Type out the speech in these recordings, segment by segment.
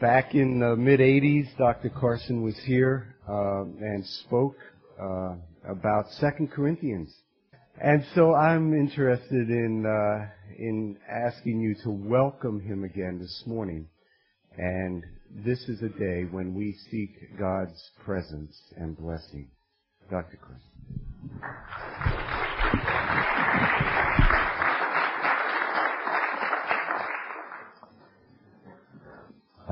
Back in the mid 80s, Dr. Carson was here uh, and spoke uh, about 2 Corinthians. And so I'm interested in uh, in asking you to welcome him again this morning. And this is a day when we seek God's presence and blessing. Dr. Chris.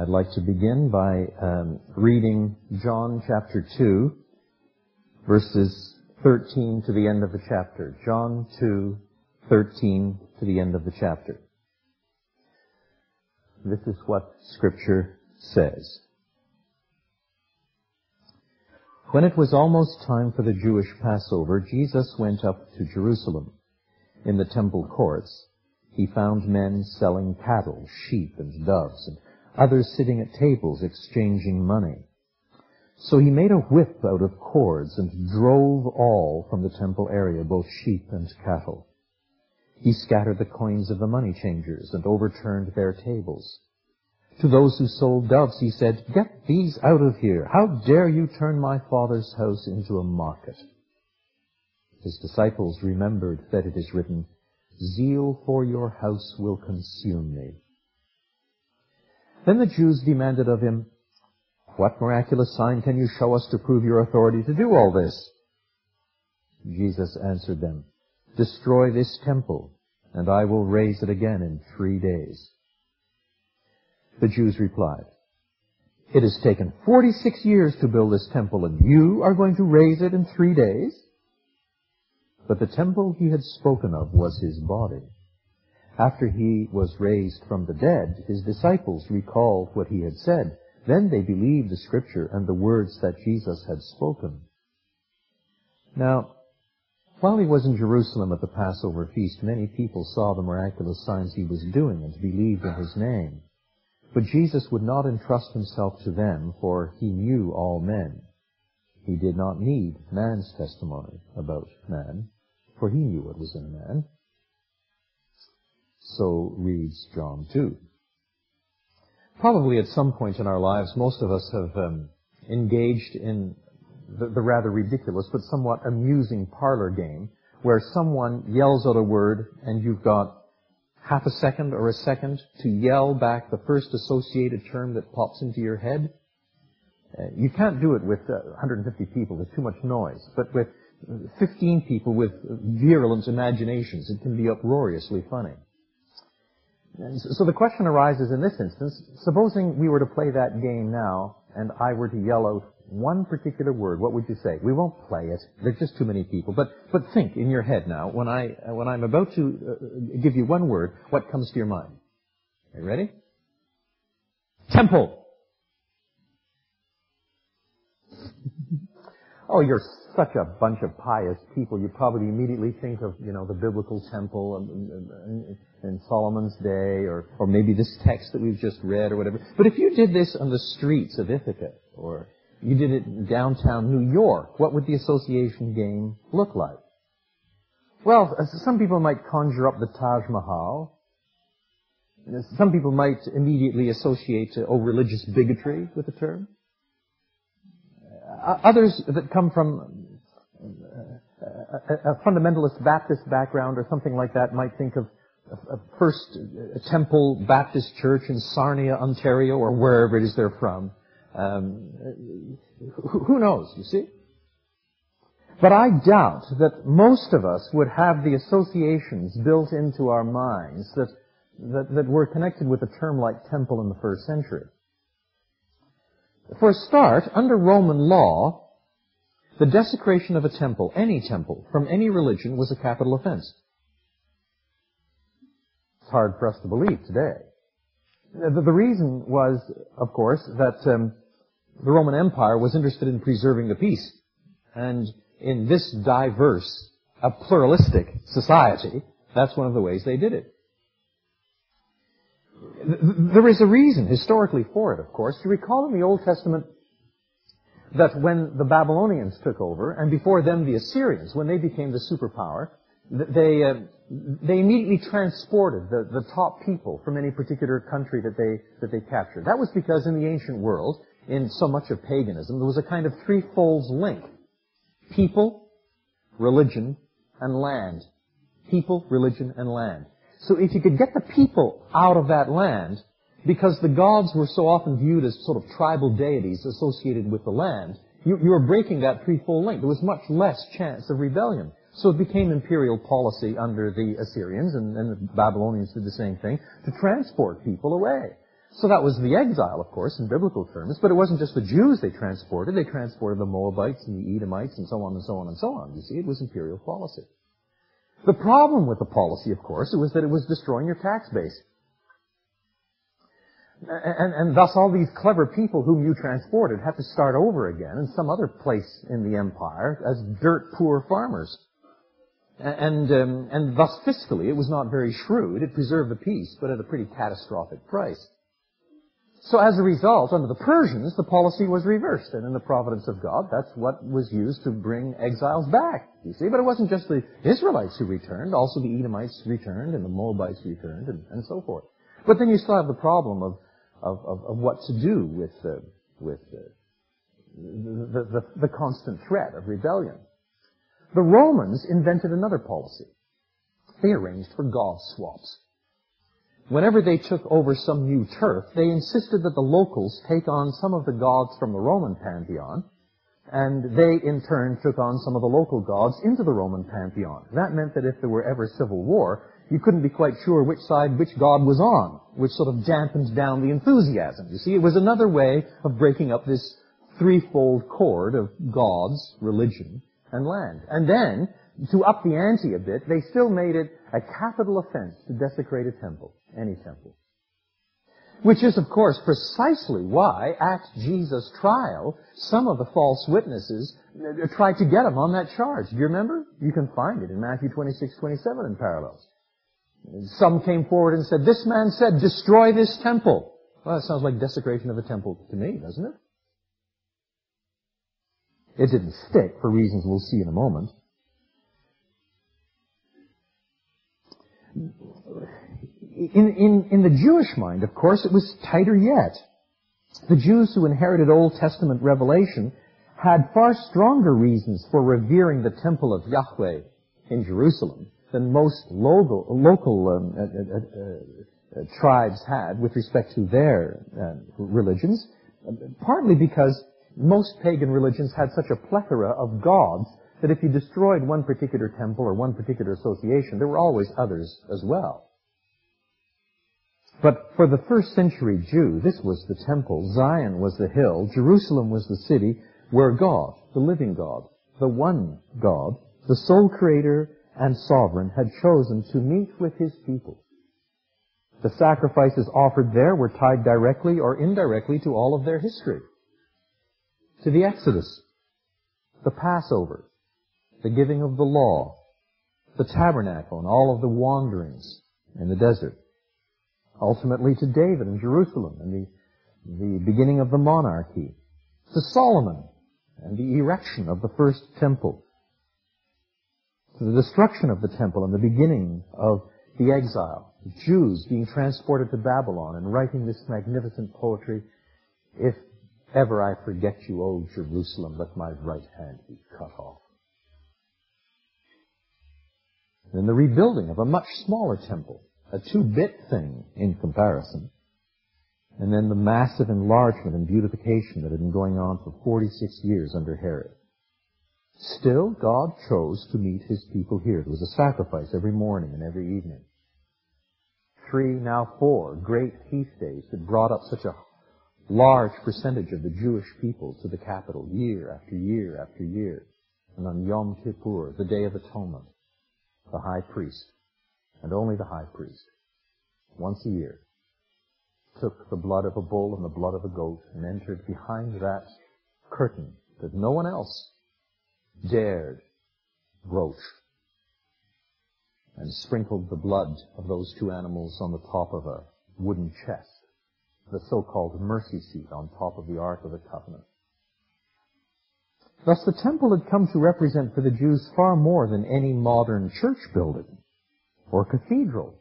I'd like to begin by um, reading John chapter 2, verses 13 to the end of the chapter. John 2, 13 to the end of the chapter. This is what Scripture says. When it was almost time for the Jewish Passover, Jesus went up to Jerusalem. In the temple courts, he found men selling cattle, sheep, and doves, and others sitting at tables exchanging money. So he made a whip out of cords and drove all from the temple area, both sheep and cattle. He scattered the coins of the money changers and overturned their tables. To those who sold doves, he said, Get these out of here. How dare you turn my father's house into a market? His disciples remembered that it is written, Zeal for your house will consume me. Then the Jews demanded of him, What miraculous sign can you show us to prove your authority to do all this? Jesus answered them, Destroy this temple, and I will raise it again in three days. The Jews replied, It has taken 46 years to build this temple, and you are going to raise it in three days? But the temple he had spoken of was his body. After he was raised from the dead, his disciples recalled what he had said. Then they believed the scripture and the words that Jesus had spoken. Now, while he was in Jerusalem at the Passover feast, many people saw the miraculous signs he was doing and believed in his name. But Jesus would not entrust himself to them, for he knew all men. He did not need man's testimony about man, for he knew what was in man. So reads John 2. Probably at some point in our lives, most of us have um, engaged in the, the rather ridiculous but somewhat amusing parlor game where someone yells out a word and you've got half a second or a second to yell back the first associated term that pops into your head. Uh, you can't do it with uh, 150 people. There's too much noise. But with 15 people with virulent imaginations, it can be uproariously funny. And so the question arises in this instance, supposing we were to play that game now, and I were to yell out one particular word, what would you say? We won't play it. There's just too many people. But, but think in your head now, when I, when I'm about to uh, give you one word, what comes to your mind? Are you ready? Temple. oh, you're such a bunch of pious people. You probably immediately think of, you know, the biblical temple in Solomon's day, or, or maybe this text that we've just read, or whatever. But if you did this on the streets of Ithaca, or you did it in downtown New York. What would the association game look like? Well, some people might conjure up the Taj Mahal. Some people might immediately associate, uh, oh, religious bigotry with the term. Uh, others that come from uh, a fundamentalist Baptist background or something like that might think of a First Temple Baptist Church in Sarnia, Ontario, or wherever it is they're from. Um, who knows, you see? But I doubt that most of us would have the associations built into our minds that, that, that were connected with a term like temple in the first century. For a start, under Roman law, the desecration of a temple, any temple, from any religion, was a capital offense. It's hard for us to believe today. The, the reason was, of course, that um, the Roman Empire was interested in preserving the peace. And in this diverse, a pluralistic society, that's one of the ways they did it. There is a reason historically for it, of course. You recall in the Old Testament that when the Babylonians took over, and before them the Assyrians, when they became the superpower, they, uh, they immediately transported the, the top people from any particular country that they, that they captured. That was because in the ancient world, in so much of paganism, there was a kind of threefold link. People, religion, and land. People, religion, and land. So if you could get the people out of that land, because the gods were so often viewed as sort of tribal deities associated with the land, you, you were breaking that threefold link. There was much less chance of rebellion. So it became imperial policy under the Assyrians, and, and the Babylonians did the same thing, to transport people away. So that was the exile, of course, in biblical terms, but it wasn't just the Jews they transported, they transported the Moabites and the Edomites and so on and so on and so on. You see, it was imperial policy. The problem with the policy, of course, was that it was destroying your tax base. And, and, thus all these clever people whom you transported had to start over again in some other place in the empire as dirt poor farmers. And, um, and thus fiscally it was not very shrewd. It preserved the peace, but at a pretty catastrophic price. So as a result, under the Persians, the policy was reversed. And in the providence of God, that's what was used to bring exiles back, you see. But it wasn't just the Israelites who returned, also the Edomites returned, and the Moabites returned, and, and so forth. But then you still have the problem of, of, of, of what to do with, uh, with uh, the, the, the constant threat of rebellion. The Romans invented another policy. They arranged for god swaps whenever they took over some new turf, they insisted that the locals take on some of the gods from the Roman pantheon, and they in turn took on some of the local gods into the Roman pantheon. That meant that if there were ever civil war, you couldn't be quite sure which side which god was on, which sort of dampened down the enthusiasm. You see, it was another way of breaking up this threefold cord of gods, religion, and land. And then, to up the ante a bit, they still made it a capital offense to desecrate a temple any temple. Which is, of course, precisely why at Jesus' trial, some of the false witnesses uh, tried to get him on that charge. Do you remember? You can find it in Matthew 26, 27 in parallels. Some came forward and said, this man said, destroy this temple. Well, that sounds like desecration of a temple to me, doesn't it? It didn't stick for reasons we'll see in a moment in, in, in the Jewish mind, of course, it was tighter yet. The Jews who inherited Old Testament revelation had far stronger reasons for revering the temple of Yahweh in Jerusalem than most local, local um, uh, uh, uh, uh tribes had with respect to their uh, religions, partly because most pagan religions had such a plethora of gods that if you destroyed one particular temple or one particular association, there were always others as well. But for the first century Jew, this was the temple, Zion was the hill, Jerusalem was the city where God, the living God, the one God, the sole creator and sovereign, had chosen to meet with his people. The sacrifices offered there were tied directly or indirectly to all of their history. To the Exodus, the Passover, the giving of the law, the tabernacle and all of the wanderings in the desert, ultimately to David and Jerusalem and the, the beginning of the monarchy, to Solomon and the erection of the first temple, to the destruction of the temple and the beginning of the exile, the Jews being transported to Babylon and writing this magnificent poetry, if ever I forget you, O Jerusalem, let my right hand be cut off. Then the rebuilding of a much smaller temple, a two-bit thing in comparison. And then the massive enlargement and beautification that had been going on for 46 years under Herod. Still, God chose to meet His people here. It was a sacrifice every morning and every evening. Three, now four, great feast days that brought up such a large percentage of the Jewish people to the capital year after year after year. And on Yom Kippur, the Day of Atonement, the high priest and only the high priest, once a year, took the blood of a bull and the blood of a goat and entered behind that curtain that no one else dared broach and sprinkled the blood of those two animals on the top of a wooden chest, the so-called mercy seat on top of the Ark of the Covenant. Thus the temple had come to represent for the Jews far more than any modern church building or cathedral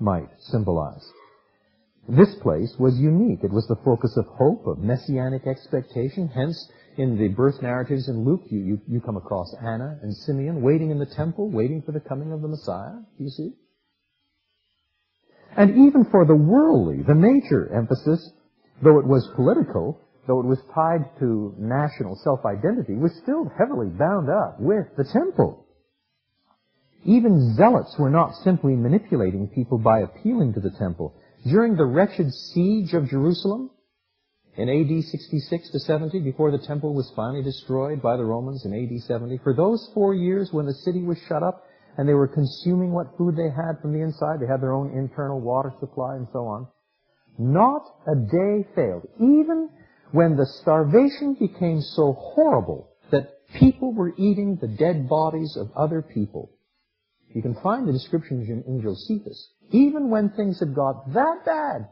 might symbolize. This place was unique. It was the focus of hope, of messianic expectation. Hence, in the birth narratives in Luke, you, you, you come across Anna and Simeon waiting in the temple, waiting for the coming of the Messiah. Do you see? And even for the worldly, the nature emphasis, though it was political, though it was tied to national self-identity, was still heavily bound up with the temple. Even zealots were not simply manipulating people by appealing to the temple. During the wretched siege of Jerusalem, in AD 66 to 70, before the temple was finally destroyed by the Romans in AD 70, for those four years when the city was shut up and they were consuming what food they had from the inside, they had their own internal water supply and so on, not a day failed. Even when the starvation became so horrible that people were eating the dead bodies of other people. You can find the descriptions in, in Josephus. Even when things had got that bad,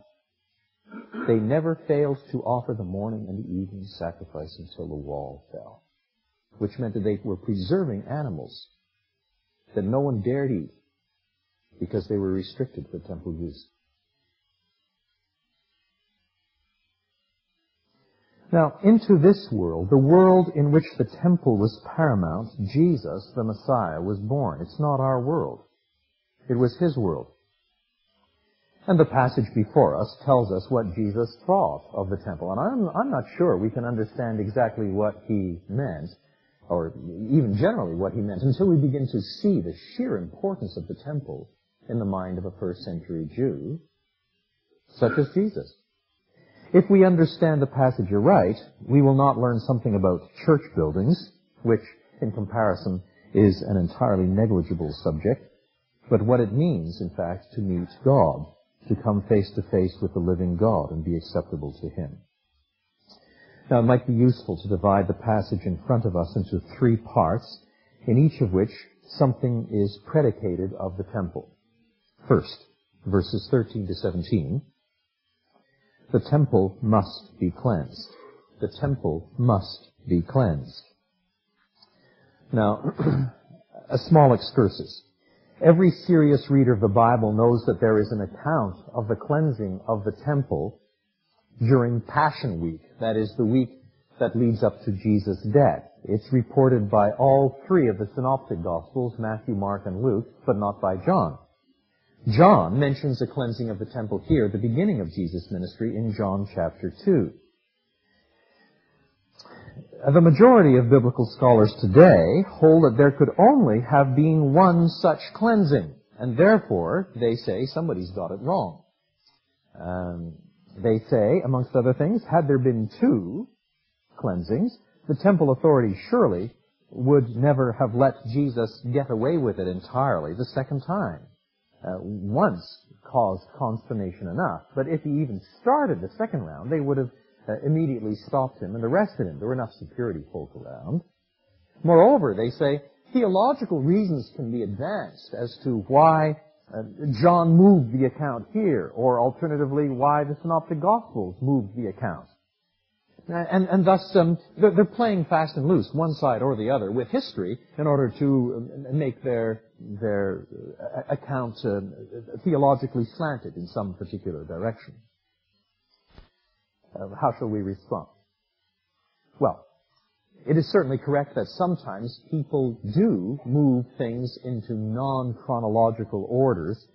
they never failed to offer the morning and the evening sacrifice until the wall fell. Which meant that they were preserving animals that no one dared eat because they were restricted for temple use. Now, into this world, the world in which the temple was paramount, Jesus, the Messiah, was born. It's not our world. It was His world. And the passage before us tells us what Jesus thought of the temple. And I'm, I'm not sure we can understand exactly what He meant, or even generally what He meant, until we begin to see the sheer importance of the temple in the mind of a first century Jew, such as Jesus. If we understand the passage aright, we will not learn something about church buildings, which, in comparison, is an entirely negligible subject, but what it means, in fact, to meet God, to come face to face with the living God and be acceptable to Him. Now, it might be useful to divide the passage in front of us into three parts, in each of which something is predicated of the temple. First, verses 13 to 17, the temple must be cleansed. The temple must be cleansed. Now, a small excursus. Every serious reader of the Bible knows that there is an account of the cleansing of the temple during Passion Week. That is the week that leads up to Jesus' death. It's reported by all three of the synoptic gospels, Matthew, Mark, and Luke, but not by John. John mentions the cleansing of the temple here the beginning of Jesus' ministry in John chapter 2. The majority of biblical scholars today hold that there could only have been one such cleansing, and therefore they say somebody's got it wrong. Um, they say, amongst other things, had there been two cleansings, the temple authorities surely would never have let Jesus get away with it entirely the second time uh, once caused consternation enough. But if he even started the second round, they would have uh, immediately stopped him and arrested him. There were enough security folk around. Moreover, they say theological reasons can be advanced as to why John moved the account here, or alternatively, why the Synoptic Gospels moved the account. And, and thus, um, they're, they're, playing fast and loose, one side or the other, with history in order to um, make their their uh, account uh, theologically slanted in some particular direction. Uh, how shall we respond? Well, it is certainly correct that sometimes people do move things into non-chronological orders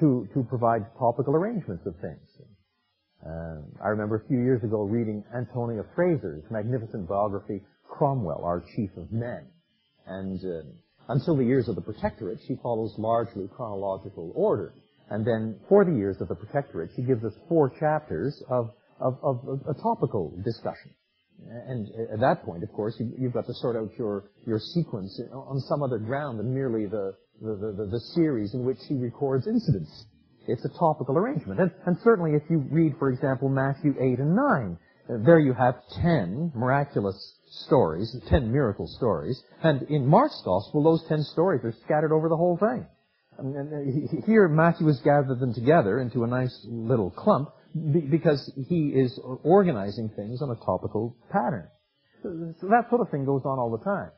to, to provide topical arrangements of things. Uh, I remember a few years ago reading Antonia Fraser's magnificent biography, Cromwell, Our Chief of Men. And uh, until the years of the Protectorate, she follows largely chronological order. And then for the years of the Protectorate, she gives us four chapters of, of, of, of a topical discussion. And at that point, of course, you, have got to sort out your, your sequence on some other ground than merely the, the, the, the series in which he records incidents It's a topical arrangement. And, and certainly if you read, for example, Matthew 8 and 9, uh, there you have 10 miraculous stories, 10 miracle stories, and in Mark's gospel, those 10 stories are scattered over the whole thing. And here Matthew has gathered them together into a nice little clump because he is organizing things on a topical pattern. So that sort of thing goes on all the time.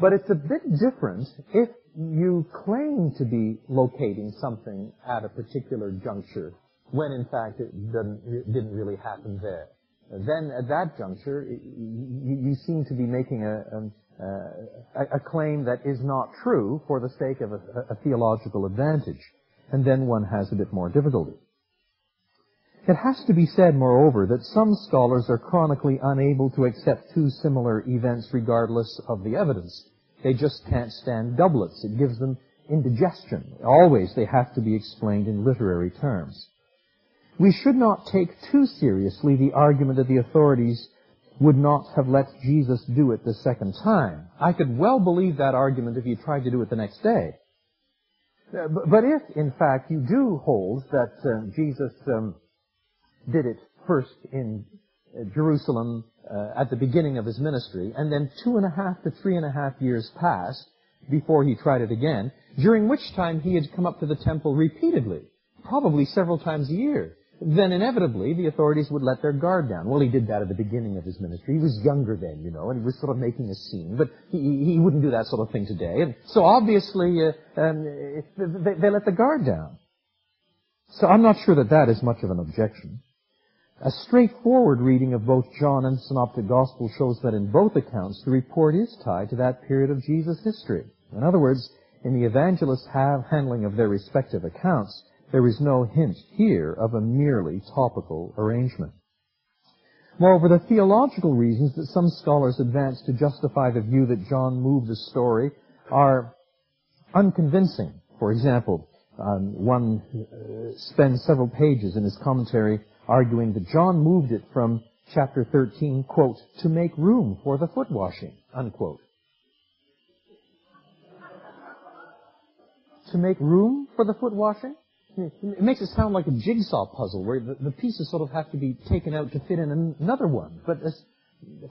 But it's a bit different if you claim to be locating something at a particular juncture when in fact it didn't really happen there. Then at that juncture, you, seem to be making a, um, uh, a, a, claim that is not true for the sake of a, a theological advantage. And then one has a bit more difficulty. It has to be said, moreover, that some scholars are chronically unable to accept two similar events regardless of the evidence. They just can't stand doublets. It gives them indigestion. Always they have to be explained in literary terms. We should not take too seriously the argument that the authorities would not have let Jesus do it the second time. I could well believe that argument if you tried to do it the next day. Uh, but if, in fact, you do hold that um, Jesus um, did it first in uh, Jerusalem uh, at the beginning of his ministry, and then two and a half to three and a half years passed before he tried it again, during which time he had come up to the temple repeatedly, probably several times a year. Then inevitably the authorities would let their guard down. Well, he did that at the beginning of his ministry. He was younger then, you know, and he was sort of making a scene, but he, he wouldn't do that sort of thing today. And so obviously uh, um, they, they let the guard down. So I'm not sure that that is much of an objection. A straightforward reading of both John and Synoptic Gospel shows that in both accounts the report is tied to that period of Jesus' history. In other words, in the evangelists' handling of their respective accounts, there is no hint here of a merely topical arrangement. Moreover, the theological reasons that some scholars advance to justify the view that John moved the story are unconvincing. For example, um, one uh, spends several pages in his commentary arguing that John moved it from chapter 13, quote, to make room for the foot washing, unquote. To make room for the foot washing? It makes it sound like a jigsaw puzzle where the, the pieces sort of have to be taken out to fit in another one. But as,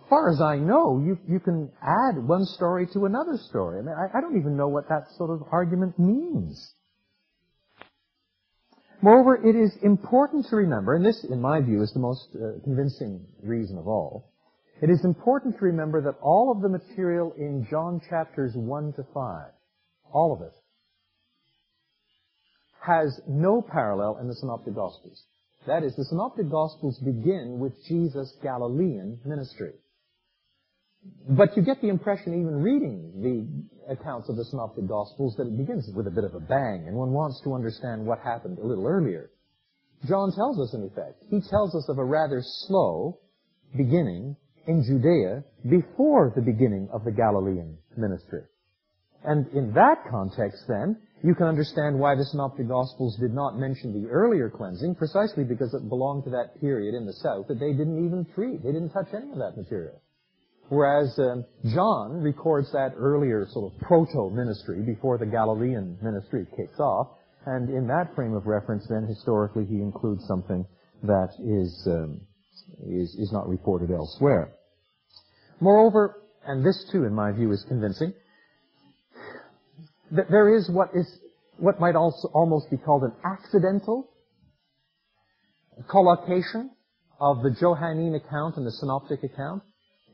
far as I know, you, you can add one story to another story. I mean, I, I don't even know what that sort of argument means. Moreover, it is important to remember, and this, in my view, is the most uh, convincing reason of all, it is important to remember that all of the material in John chapters 1 to 5, all of it, has no parallel in the Synoptic Gospels. That is, the Synoptic Gospels begin with Jesus' Galilean ministry. But you get the impression, even reading the accounts of the Synoptic Gospels, that it begins with a bit of a bang, and one wants to understand what happened a little earlier. John tells us, in effect, he tells us of a rather slow beginning in Judea before the beginning of the Galilean ministry. And in that context, then, you can understand why the Synoptic Gospels did not mention the earlier cleansing, precisely because it belonged to that period in the south that they didn't even treat. They didn't touch any of that material. Whereas um, John records that earlier sort of proto-ministry before the Galilean ministry kicks off. And in that frame of reference, then, historically, he includes something that is, um, is, is not reported elsewhere. Moreover, and this too, in my view, is convincing, that there is what is what might also almost be called an accidental collocation of the Johannine account and the synoptic account.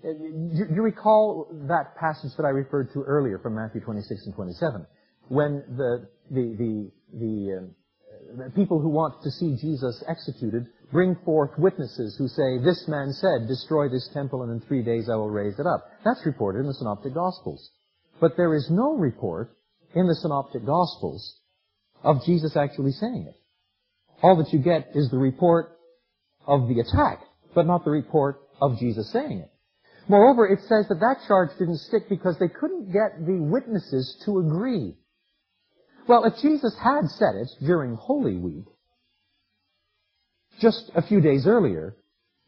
Uh, you, you recall that passage that I referred to earlier from Matthew 26 and 27, when the, the, the, the, uh, the people who want to see Jesus executed bring forth witnesses who say, this man said, destroy this temple and in three days I will raise it up. That's reported in the Synoptic Gospels. But there is no report in the Synoptic Gospels of Jesus actually saying it. All that you get is the report of the attack, but not the report of Jesus saying it. Moreover, it says that that charge didn't stick because they couldn't get the witnesses to agree. Well, if Jesus had said it during Holy Week, just a few days earlier,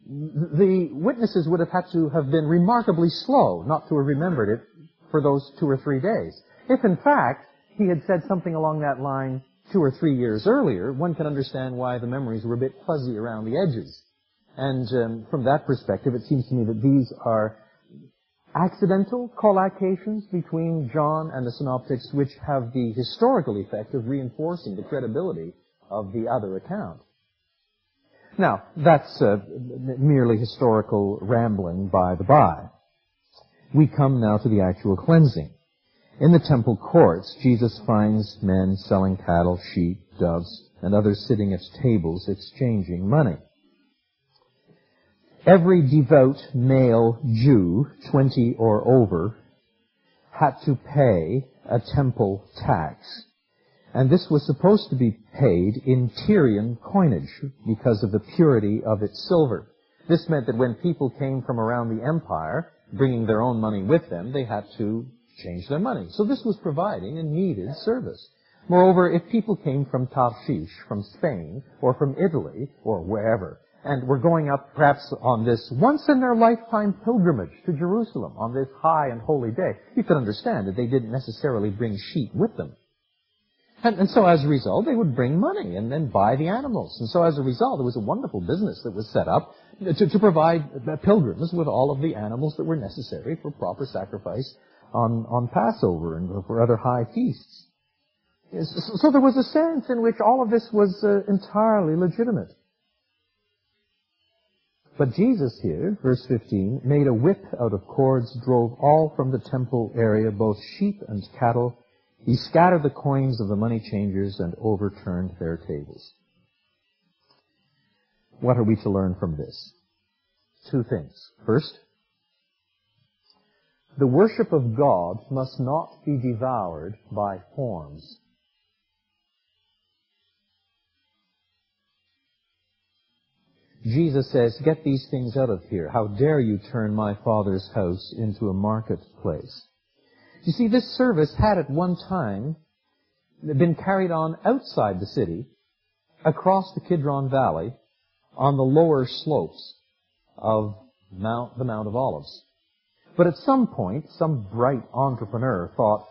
the witnesses would have had to have been remarkably slow not to have remembered it for those two or three days. If in fact he had said something along that line two or three years earlier, one can understand why the memories were a bit fuzzy around the edges. And um, from that perspective, it seems to me that these are accidental collocations between John and the synoptics which have the historical effect of reinforcing the credibility of the other account. Now, that's uh, merely historical rambling by the by. We come now to the actual cleansing. In the temple courts, Jesus finds men selling cattle, sheep, doves, and others sitting at tables exchanging money. Every devout male Jew, 20 or over, had to pay a temple tax. And this was supposed to be paid in Tyrian coinage because of the purity of its silver. This meant that when people came from around the empire, bringing their own money with them, they had to change their money. So this was providing a needed service. Moreover, if people came from Tarshish, from Spain, or from Italy, or wherever, and were going up perhaps on this once in their lifetime pilgrimage to Jerusalem on this high and holy day, you could understand that they didn't necessarily bring sheep with them. And, and so as a result, they would bring money and then buy the animals. And so as a result, there was a wonderful business that was set up to, to provide pilgrims with all of the animals that were necessary for proper sacrifice on, on Passover and for other high feasts. So there was a sense in which all of this was uh, entirely legitimate. But Jesus here, verse 15, made a whip out of cords, drove all from the temple area, both sheep and cattle. He scattered the coins of the money changers and overturned their tables. What are we to learn from this? Two things. First, the worship of God must not be devoured by forms. Jesus says, get these things out of here. How dare you turn my father's house into a marketplace? You see, this service had at one time been carried on outside the city, across the Kidron Valley, on the lower slopes of Mount, the Mount of Olives. But at some point, some bright entrepreneur thought,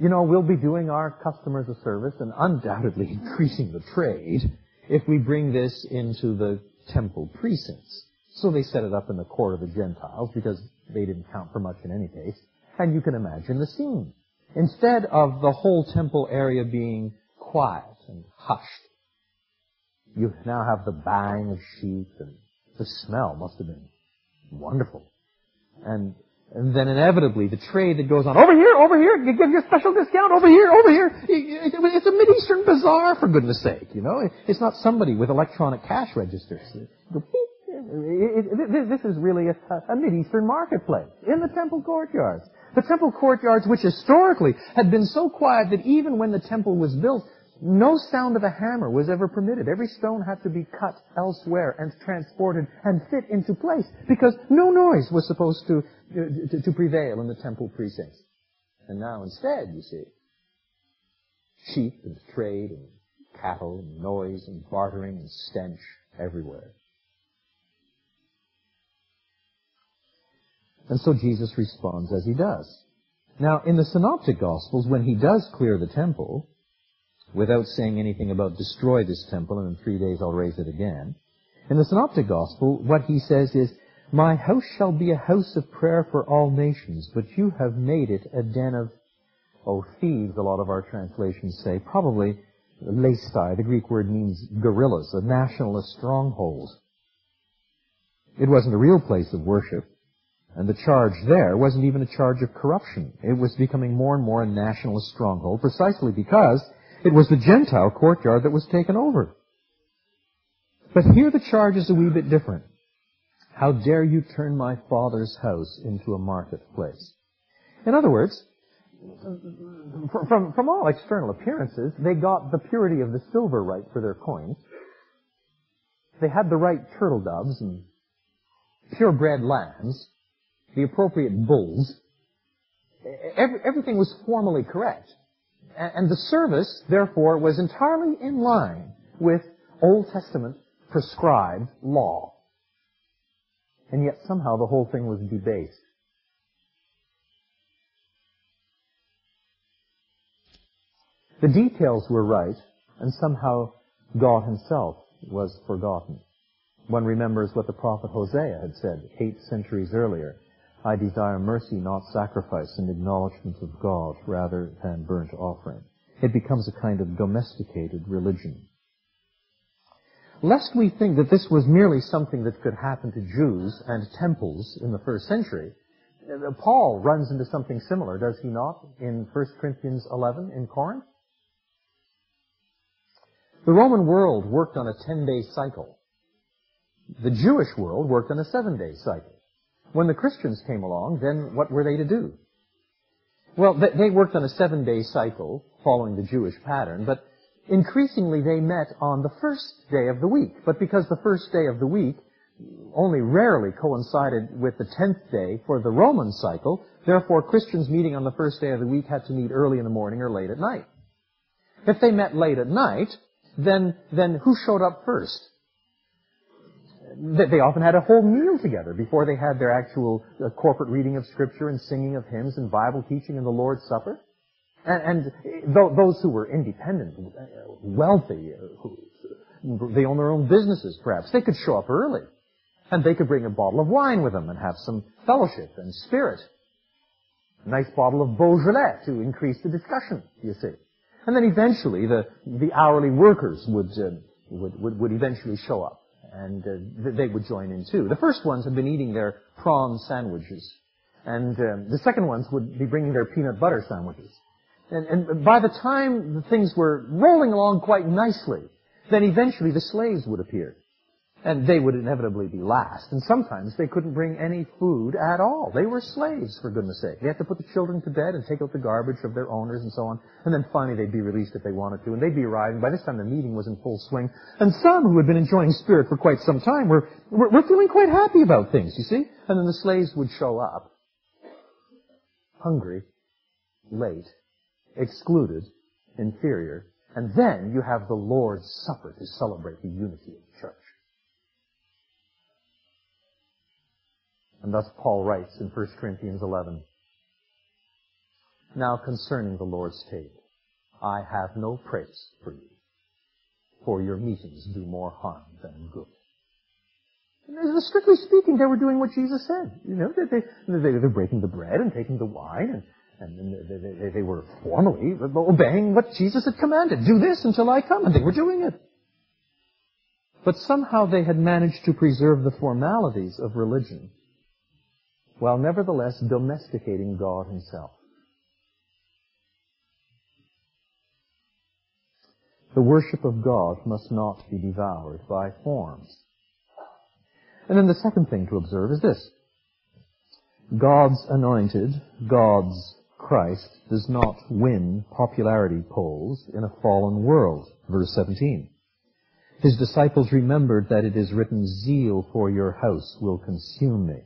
you know, we'll be doing our customers a service and undoubtedly increasing the trade if we bring this into the temple precincts. So they set it up in the court of the Gentiles because they didn't count for much in any case. And you can imagine the scene. Instead of the whole temple area being quiet and hushed, you now have the bang of sheep and the smell must have been wonderful. And and then inevitably the trade that goes on, over here, over here, you give you a special discount, over here, over here. It's a Mideastern bazaar, for goodness sake, you know. It's not somebody with electronic cash registers. This is really a, a Mideastern marketplace in the temple courtyards. The temple courtyards, which historically had been so quiet that even when the temple was built, no sound of a hammer was ever permitted. Every stone had to be cut elsewhere and transported and fit into place because no noise was supposed to, to, to prevail in the temple precincts. And now instead, you see, sheep and trade and cattle and noise and bartering and stench everywhere. And so Jesus responds as he does. Now, in the Synoptic Gospels, when he does clear the temple, without saying anything about destroy this temple and in three days I'll raise it again. In the Synoptic Gospel, what he says is, My house shall be a house of prayer for all nations, but you have made it a den of, oh, thieves, a lot of our translations say. Probably leistai, the Greek word means guerrillas, a nationalist stronghold. It wasn't a real place of worship. And the charge there wasn't even a charge of corruption. It was becoming more and more a nationalist stronghold precisely because it was the Gentile courtyard that was taken over. But here the charge is a wee bit different. How dare you turn my father's house into a marketplace? In other words, from, from all external appearances, they got the purity of the silver right for their coins. They had the right turtle doves and purebred lambs, the appropriate bulls. Every, everything was formally correct. And the service, therefore, was entirely in line with Old Testament prescribed law. And yet somehow the whole thing was debased. The details were right, and somehow God himself was forgotten. One remembers what the prophet Hosea had said eight centuries earlier. I desire mercy, not sacrifice, and acknowledgement of God rather than burnt offering. It becomes a kind of domesticated religion. Lest we think that this was merely something that could happen to Jews and temples in the first century, Paul runs into something similar, does he not, in 1 Corinthians 11 in Corinth? The Roman world worked on a 10-day cycle. The Jewish world worked on a seven-day cycle. When the Christians came along, then what were they to do? Well, they worked on a seven-day cycle following the Jewish pattern, but increasingly they met on the first day of the week. But because the first day of the week only rarely coincided with the tenth day for the Roman cycle, therefore Christians meeting on the first day of the week had to meet early in the morning or late at night. If they met late at night, then, then who showed up first? They often had a whole meal together before they had their actual uh, corporate reading of Scripture and singing of hymns and Bible teaching and the Lord's Supper. And, and those who were independent, uh, wealthy, uh, who, they own their own businesses perhaps, they could show up early. And they could bring a bottle of wine with them and have some fellowship and spirit. A nice bottle of Beaujolais to increase the discussion, you see. And then eventually the, the hourly workers would, uh, would, would, would eventually show up and uh, they would join in too. The first ones had been eating their prawn sandwiches, and um, the second ones would be bringing their peanut butter sandwiches. And, and by the time the things were rolling along quite nicely, then eventually the slaves would appear. And they would inevitably be last. And sometimes they couldn't bring any food at all. They were slaves, for goodness sake. They had to put the children to bed and take out the garbage of their owners and so on. And then finally they'd be released if they wanted to. And they'd be arriving. By this time the meeting was in full swing. And some who had been enjoying spirit for quite some time were, were, were feeling quite happy about things, you see? And then the slaves would show up. Hungry, late, excluded, inferior. And then you have the Lord's Supper to celebrate the unity And thus Paul writes in 1 Corinthians 11, Now concerning the Lord's table, I have no praise for you, for your meetings do more harm than good. And strictly speaking, they were doing what Jesus said. You know, they, they, they, were breaking the bread and taking the wine, and, and they, they, they were formally obeying what Jesus had commanded. Do this until I come, and they were doing it. But somehow they had managed to preserve the formalities of religion while nevertheless domesticating God himself. The worship of God must not be devoured by forms. And then the second thing to observe is this. God's anointed, God's Christ, does not win popularity polls in a fallen world. Verse 17. His disciples remembered that it is written, Zeal for your house will consume me.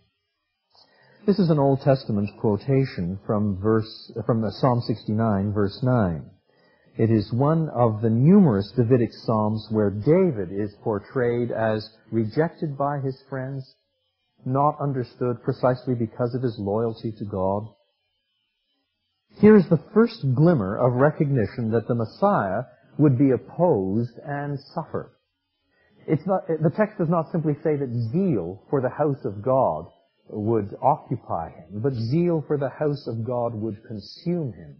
This is an Old Testament quotation from verse, from Psalm 69 verse 9. It is one of the numerous Davidic Psalms where David is portrayed as rejected by his friends, not understood precisely because of his loyalty to God. Here's the first glimmer of recognition that the Messiah would be opposed and suffer. It's not, the text does not simply say that zeal for the house of God would occupy him, but zeal for the house of God would consume him.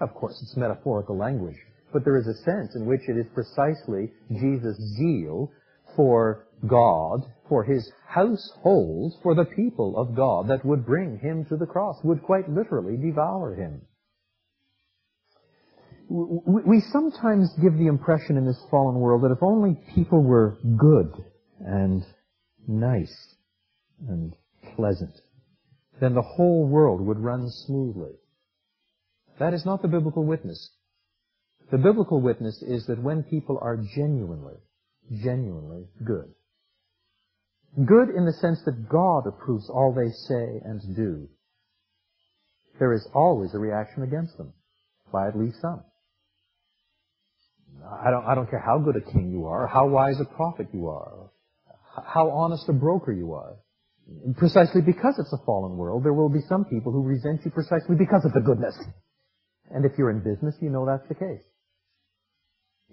Of course, it's metaphorical language, but there is a sense in which it is precisely Jesus' zeal for God, for his household, for the people of God that would bring him to the cross, would quite literally devour him. We sometimes give the impression in this fallen world that if only people were good and nice and pleasant, then the whole world would run smoothly. That is not the biblical witness. The biblical witness is that when people are genuinely, genuinely good, good in the sense that God approves all they say and do, there is always a reaction against them by at least some. I don't, I don't care how good a king you are, how wise a prophet you are, how honest a broker you are. Precisely because it's a fallen world, there will be some people who resent you precisely because of the goodness. And if you're in business, you know that's the case.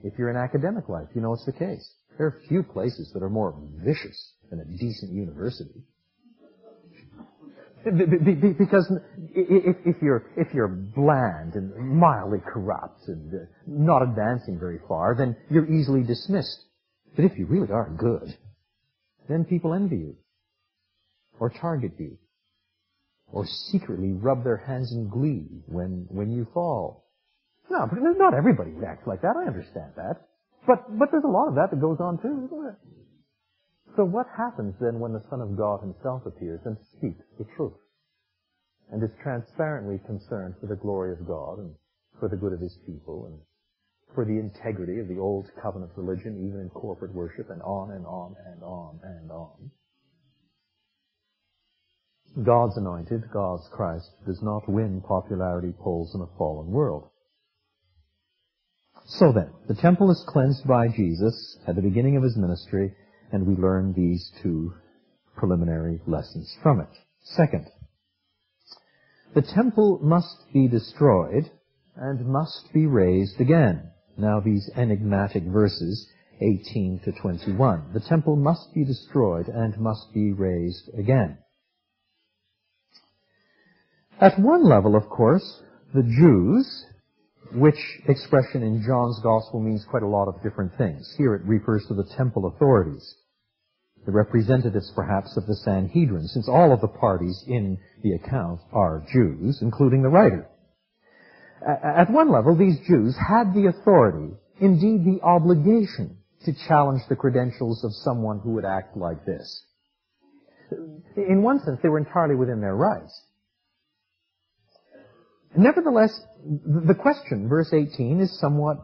If you're in academic life, you know it's the case. There are few places that are more vicious than a decent university. Because if you're, if you're bland and mildly corrupt and uh, not advancing very far, then you're easily dismissed. But if you really are good, then people envy you, or target you, or secretly rub their hands in glee when, when you fall. No, but not everybody acts like that. I understand that. But, but there's a lot of that that goes on too, isn't there? So what happens then when the Son of God himself appears and speaks the truth? And is transparently concerned for the glory of God and for the good of his people and for the integrity of the old covenant religion, even in corporate worship, and on and on and on and on. God's anointed, God's Christ, does not win popularity polls in a fallen world. So then, the temple is cleansed by Jesus at the beginning of his ministry, and we learn these two preliminary lessons from it. Second, the temple must be destroyed and must be raised again. Now these enigmatic verses, 18 to 21. The temple must be destroyed and must be raised again. At one level, of course, the Jews, which expression in John's Gospel means quite a lot of different things. Here it refers to the temple authorities, the representatives perhaps of the Sanhedrin, since all of the parties in the account are Jews, including the writer. At one level, these Jews had the authority, indeed the obligation, to challenge the credentials of someone who would act like this. In one sense, they were entirely within their rights. Nevertheless, the question, verse 18, is somewhat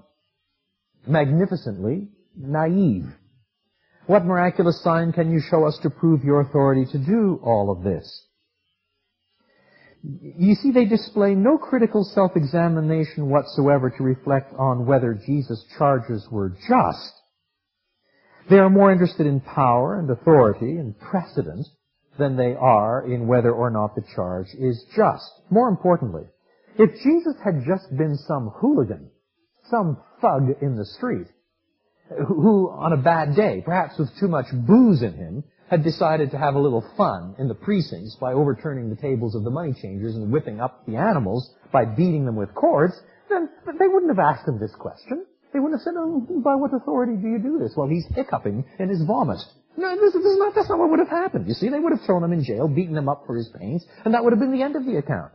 magnificently naive. What miraculous sign can you show us to prove your authority to do all of this? You see, they display no critical self-examination whatsoever to reflect on whether Jesus' charges were just. They are more interested in power and authority and precedent than they are in whether or not the charge is just. More importantly, if Jesus had just been some hooligan, some thug in the street, who on a bad day, perhaps with too much booze in him, had decided to have a little fun in the precincts by overturning the tables of the money changers and whipping up the animals by beating them with cords, then they wouldn't have asked him this question. They wouldn't have said, oh, by what authority do you do this? Well, he's hiccuping in his vomit. No, this, this is not, that's not what would have happened. You see, they would have thrown him in jail, beaten him up for his pains, and that would have been the end of the account.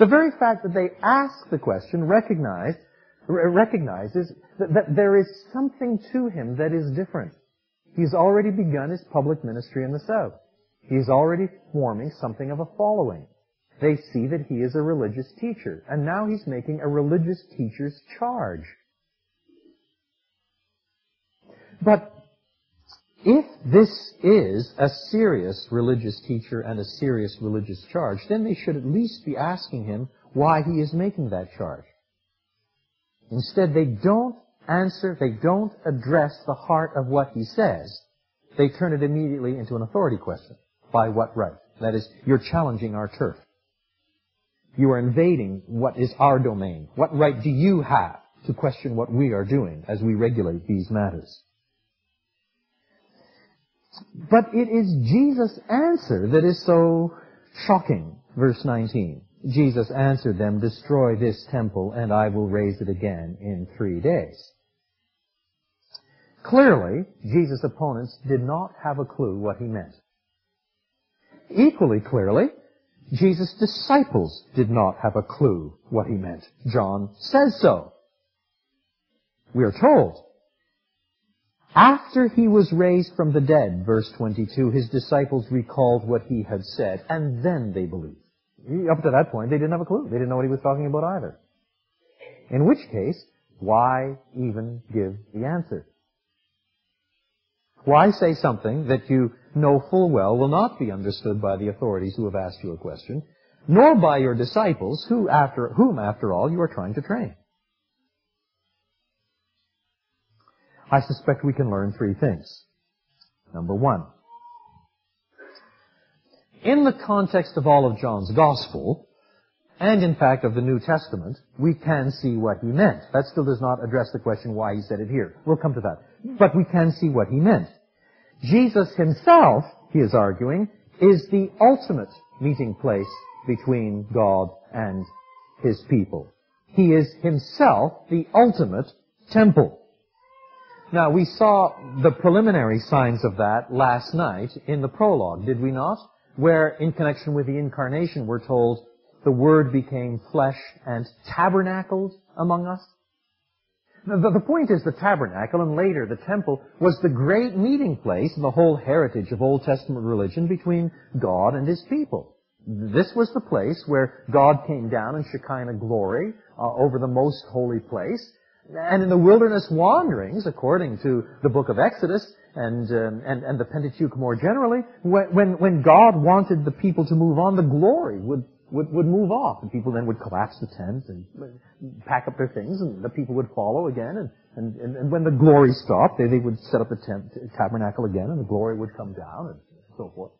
The very fact that they ask the question recognize, recognizes that, that there is something to him that is different. He's already begun his public ministry in the South. He's already forming something of a following. They see that he is a religious teacher, and now he's making a religious teacher's charge. But if this is a serious religious teacher and a serious religious charge, then they should at least be asking him why he is making that charge. Instead, they don't answer, they don't address the heart of what he says. They turn it immediately into an authority question. By what right? That is, you're challenging our turf. You are invading what is our domain. What right do you have to question what we are doing as we regulate these matters? But it is Jesus' answer that is so shocking. Verse 19. Jesus answered them, destroy this temple and I will raise it again in three days. Clearly, Jesus' opponents did not have a clue what he meant. Equally clearly, Jesus' disciples did not have a clue what he meant. John says so. We are told. After he was raised from the dead, verse 22, his disciples recalled what he had said, and then they believed. Up to that point, they didn't have a clue. They didn't know what he was talking about either. In which case, why even give the answer? Why say something that you know full well will not be understood by the authorities who have asked you a question, nor by your disciples, who after, whom, after all, you are trying to train? I suspect we can learn three things. Number one, in the context of all of John's Gospel, and in fact of the New Testament, we can see what he meant. That still does not address the question why he said it here. We'll come to that. But we can see what he meant. Jesus himself, he is arguing, is the ultimate meeting place between God and his people. He is himself the ultimate temple. Now, we saw the preliminary signs of that last night in the prologue, did we not? Where, in connection with the incarnation, we're told the Word became flesh and tabernacled among us. The, the, point is the tabernacle and later the temple was the great meeting place in the whole heritage of Old Testament religion between God and His people. This was the place where God came down in Shekinah glory uh, over the most holy place. And in the wilderness wanderings, according to the book of Exodus and, um, and, and the Pentateuch more generally, when, when God wanted the people to move on, the glory would would, would move off. And people then would collapse the tent and pack up their things and the people would follow again. And, and, and, and when the glory stopped, they, they would set up the tent, tabernacle again and the glory would come down and so forth.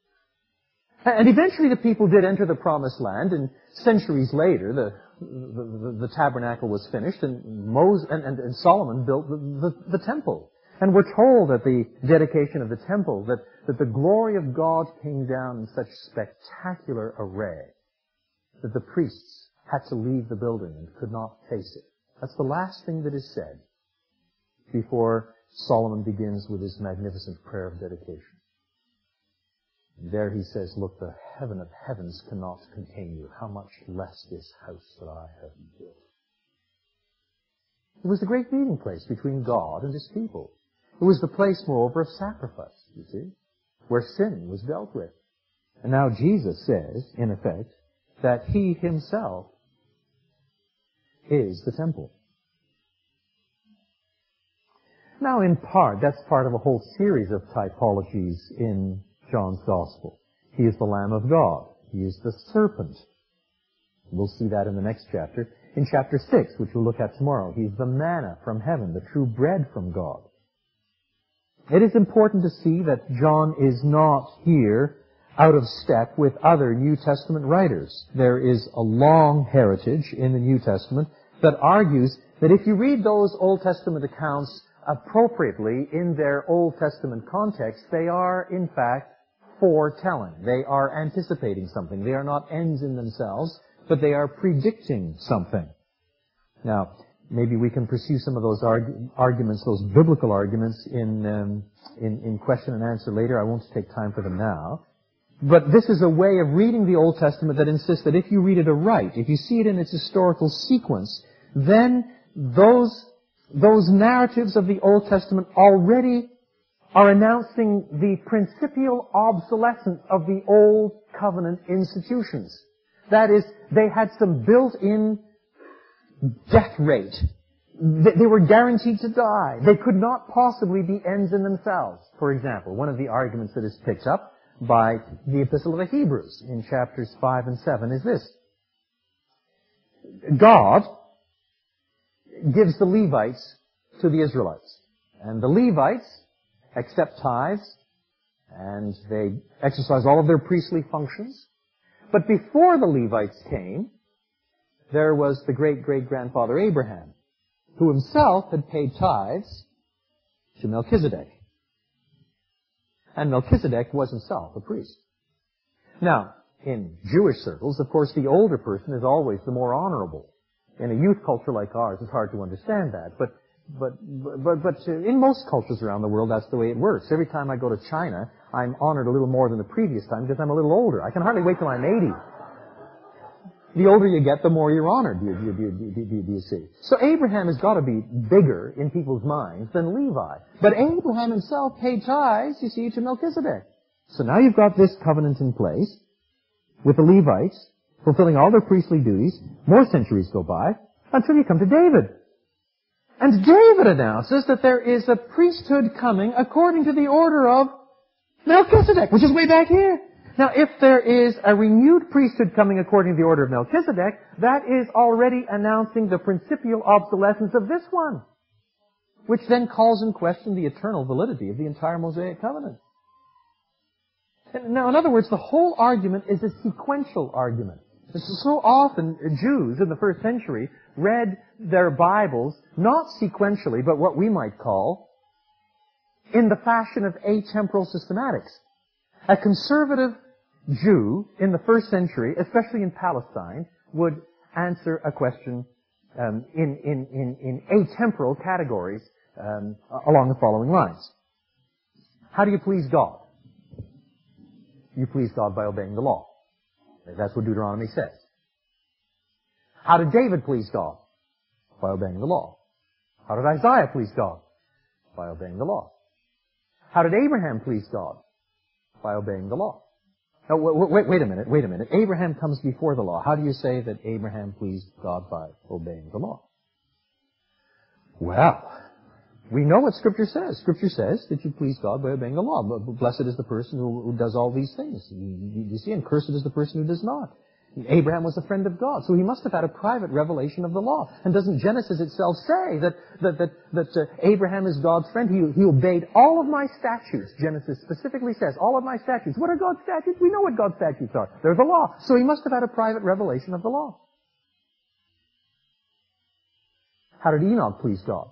And eventually the people did enter the promised land and centuries later the, the, the, tabernacle was finished and Moses and, and, and Solomon built the, the, the temple. And we're told at the dedication of the temple that, that the glory of God came down in such spectacular array that the priests had to leave the building and could not face it. That's the last thing that is said before Solomon begins with his magnificent prayer of dedication. There he says, Look, the heaven of heavens cannot contain you. How much less this house that I have built. It was the great meeting place between God and his people. It was the place, moreover, of sacrifice, you see, where sin was dealt with. And now Jesus says, in effect, that he himself is the temple. Now, in part, that's part of a whole series of typologies in John's Gospel. He is the Lamb of God. He is the serpent. We'll see that in the next chapter. In chapter 6, which we'll look at tomorrow, he's the manna from heaven, the true bread from God. It is important to see that John is not here out of step with other New Testament writers. There is a long heritage in the New Testament that argues that if you read those Old Testament accounts appropriately in their Old Testament context, they are in fact foretelling. They are anticipating something. They are not ends in themselves, but they are predicting something. Now, maybe we can pursue some of those argu- arguments, those biblical arguments, in, um, in, in question and answer later. I won't take time for them now. But this is a way of reading the Old Testament that insists that if you read it aright, if you see it in its historical sequence, then those, those narratives of the Old Testament already are announcing the principial obsolescence of the Old Covenant institutions. That is, they had some built-in death rate. They were guaranteed to die. They could not possibly be ends in themselves. For example, one of the arguments that is picked up by the Epistle of the Hebrews in chapters 5 and 7 is this. God gives the Levites to the Israelites. And the Levites accept tithes and they exercise all of their priestly functions. But before the Levites came, there was the great great grandfather Abraham, who himself had paid tithes to Melchizedek. And Melchizedek was himself a priest. Now, in Jewish circles, of course, the older person is always the more honorable. In a youth culture like ours, it's hard to understand that. But, but, but, but in most cultures around the world, that's the way it works. Every time I go to China, I'm honored a little more than the previous time because I'm a little older. I can hardly wait till I'm 80 the older you get, the more you're honored, do you, do you, do you, do you see? So Abraham has got to be bigger in people's minds than Levi. But Abraham himself paid tithes, you see, to Melchizedek. So now you've got this covenant in place with the Levites fulfilling all their priestly duties. More centuries go by until you come to David. And David announces that there is a priesthood coming according to the order of Melchizedek, which is way back here. Now, if there is a renewed priesthood coming according to the order of Melchizedek, that is already announcing the principial obsolescence of this one, which then calls in question the eternal validity of the entire Mosaic covenant. Now, in other words, the whole argument is a sequential argument. So often Jews in the first century read their Bibles not sequentially, but what we might call in the fashion of atemporal systematics. A conservative Jew in the first century, especially in Palestine, would answer a question um, in, in, in, in, atemporal categories um, along the following lines. How do you please God? You please God by obeying the law. That's what Deuteronomy says. How did David please God? By obeying the law. How did Isaiah please God? By obeying the law. How did Abraham please God? By obeying the law. Now, wait, wait, wait a minute, wait a minute. Abraham comes before the law. How do you say that Abraham pleased God by obeying the law? Well, we know what Scripture says. Scripture says that you please God by obeying the law. Blessed is the person who, does all these things. You see, and cursed is the person who does not. Abraham was a friend of God, so he must have had a private revelation of the law. And doesn't Genesis itself say that that that, that uh, Abraham is God's friend? He, he obeyed all of my statutes. Genesis specifically says all of my statutes. What are God's statutes? We know what God's statutes are. They're the law. So he must have had a private revelation of the law. How did Enoch please God?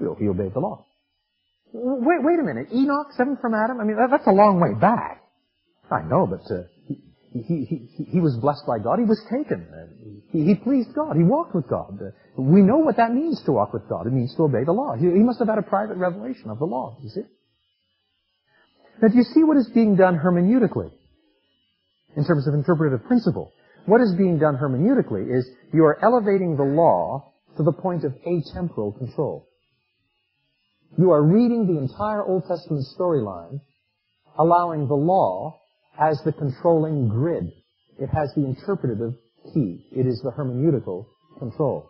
Well, he obeyed the law. Wait, wait a minute. Enoch, seventh from Adam? I mean, that's a long way back. I know, but uh, he, he, he was blessed by God. He was taken. He, he pleased God. He walked with God. We know what that means to walk with God. It means to obey the law. He, he must have had a private revelation of the law. You see? Now, do you see what is being done hermeneutically in terms of interpretive principle? What is being done hermeneutically is you are elevating the law to the point of atemporal control. You are reading the entire Old Testament storyline, allowing the law as the controlling grid. It has the interpretative key. It is the hermeneutical control.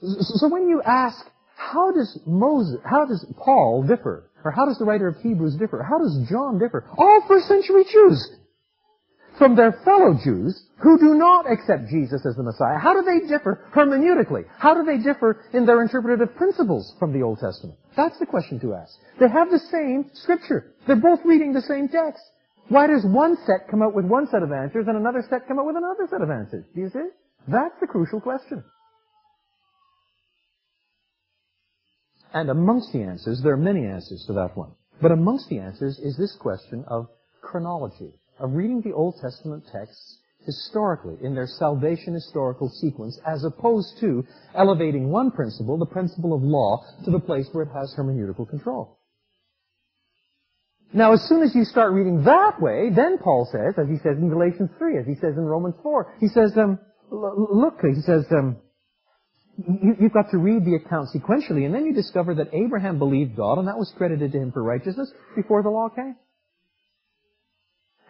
So when you ask, how does Moses, how does Paul differ? Or how does the writer of Hebrews differ? How does John differ? All first century Jews from their fellow Jews who do not accept Jesus as the Messiah. How do they differ hermeneutically? How do they differ in their interpretative principles from the Old Testament? That's the question to ask. They have the same scripture. They're both reading the same text. Why does one set come out with one set of answers and another set come out with another set of answers? Do you see? That's the crucial question. And amongst the answers, there are many answers to that one. But amongst the answers is this question of chronology of reading the Old Testament texts historically, in their salvation historical sequence, as opposed to elevating one principle, the principle of law, to the place where it has hermeneutical control. Now, as soon as you start reading that way, then Paul says, as he says in Galatians 3, as he says in Romans 4, he says, um, look, he says, um, you, have got to read the account sequentially, and then you discover that Abraham believed God, and that was credited to him for righteousness before the law came.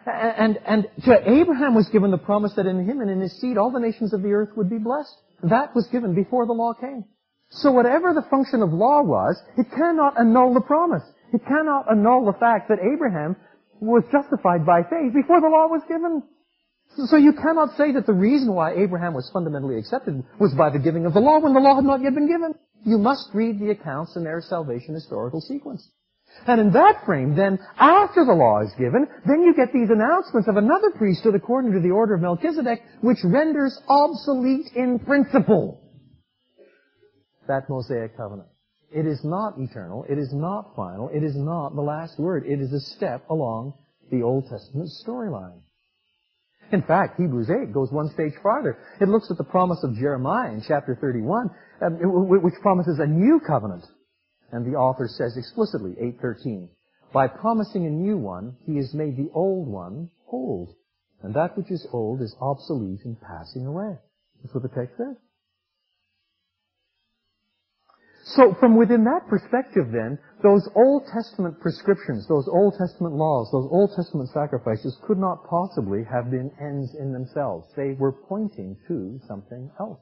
And, and to Abraham was given the promise that in him and in his seed all the nations of the earth would be blessed. That was given before the law came. So whatever the function of law was, it cannot annul the promise. It cannot annul the fact that Abraham was justified by faith before the law was given. So you cannot say that the reason why Abraham was fundamentally accepted was by the giving of the law when the law had not yet been given. You must read the accounts in their salvation historical sequence. And in that frame, then, after the law is given, then you get these announcements of another priesthood according to the order of Melchizedek, which renders obsolete in principle that Mosaic covenant. It is not eternal. It is not final. It is not the last word. It is a step along the Old Testament storyline. In fact, Hebrews 8 goes one stage farther. It looks at the promise of Jeremiah in chapter 31, um, which promises a new covenant and the author says explicitly, 813, by promising a new one, he has made the old one old. And that which is old is obsolete and passing away. That's what the text says. So from within that perspective then, those Old Testament prescriptions, those Old Testament laws, those Old Testament sacrifices could not possibly have been ends in themselves. They were pointing to something else.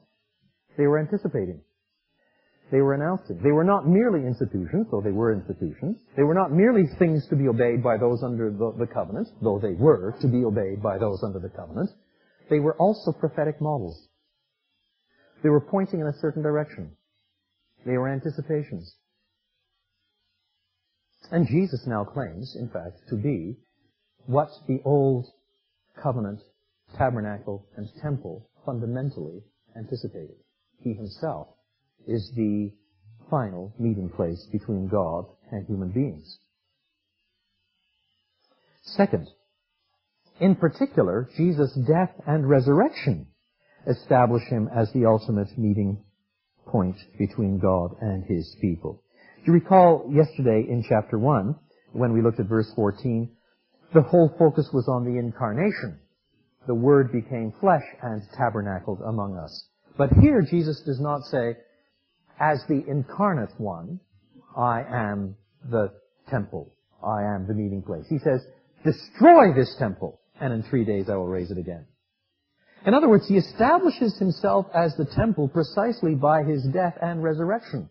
They were anticipating. They were announcing. They were not merely institutions, though they were institutions. They were not merely things to be obeyed by those under the, the covenant, though they were to be obeyed by those under the covenant. They were also prophetic models. They were pointing in a certain direction. They were anticipations. And Jesus now claims, in fact, to be what the old covenant tabernacle, and temple fundamentally anticipated. He himself is the final meeting place between God and human beings. Second, in particular, Jesus' death and resurrection establish him as the ultimate meeting point between God and his people. You recall yesterday in chapter 1, when we looked at verse 14, the whole focus was on the incarnation. The Word became flesh and tabernacled among us. But here Jesus does not say, as the incarnate one, I am the temple. I am the meeting place. He says, destroy this temple, and in three days I will raise it again. In other words, he establishes himself as the temple precisely by his death and resurrection.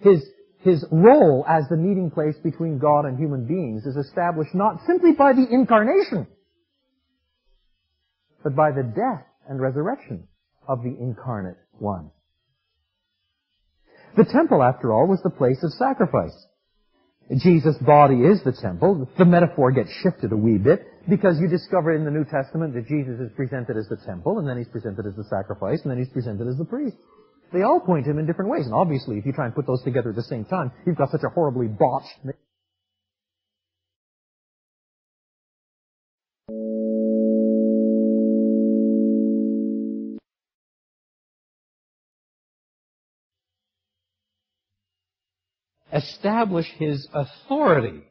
His, his role as the meeting place between God and human beings is established not simply by the incarnation, but by the death and resurrection of the incarnate one. The temple, after all, was the place of sacrifice. Jesus' body is the temple. The metaphor gets shifted a wee bit because you discover in the New Testament that Jesus is presented as the temple, and then he's presented as the sacrifice, and then he's presented as the priest. They all point him in different ways. And obviously, if you try and put those together at the same time, you've got such a horribly botched establish his authority.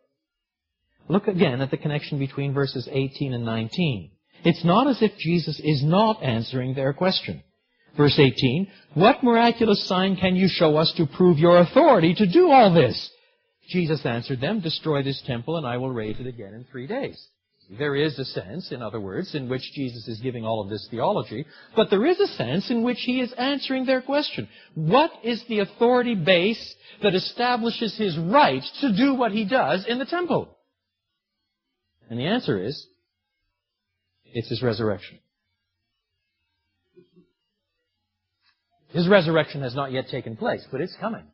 Look again at the connection between verses 18 and 19. It's not as if Jesus is not answering their question. Verse 18, What miraculous sign can you show us to prove your authority to do all this? Jesus answered them, Destroy this temple and I will raise it again in three days. There is a sense, in other words, in which Jesus is giving all of this theology, but there is a sense in which he is answering their question. What is the authority base that establishes his right to do what he does in the temple? And the answer is, it's his resurrection. His resurrection has not yet taken place, but it's coming.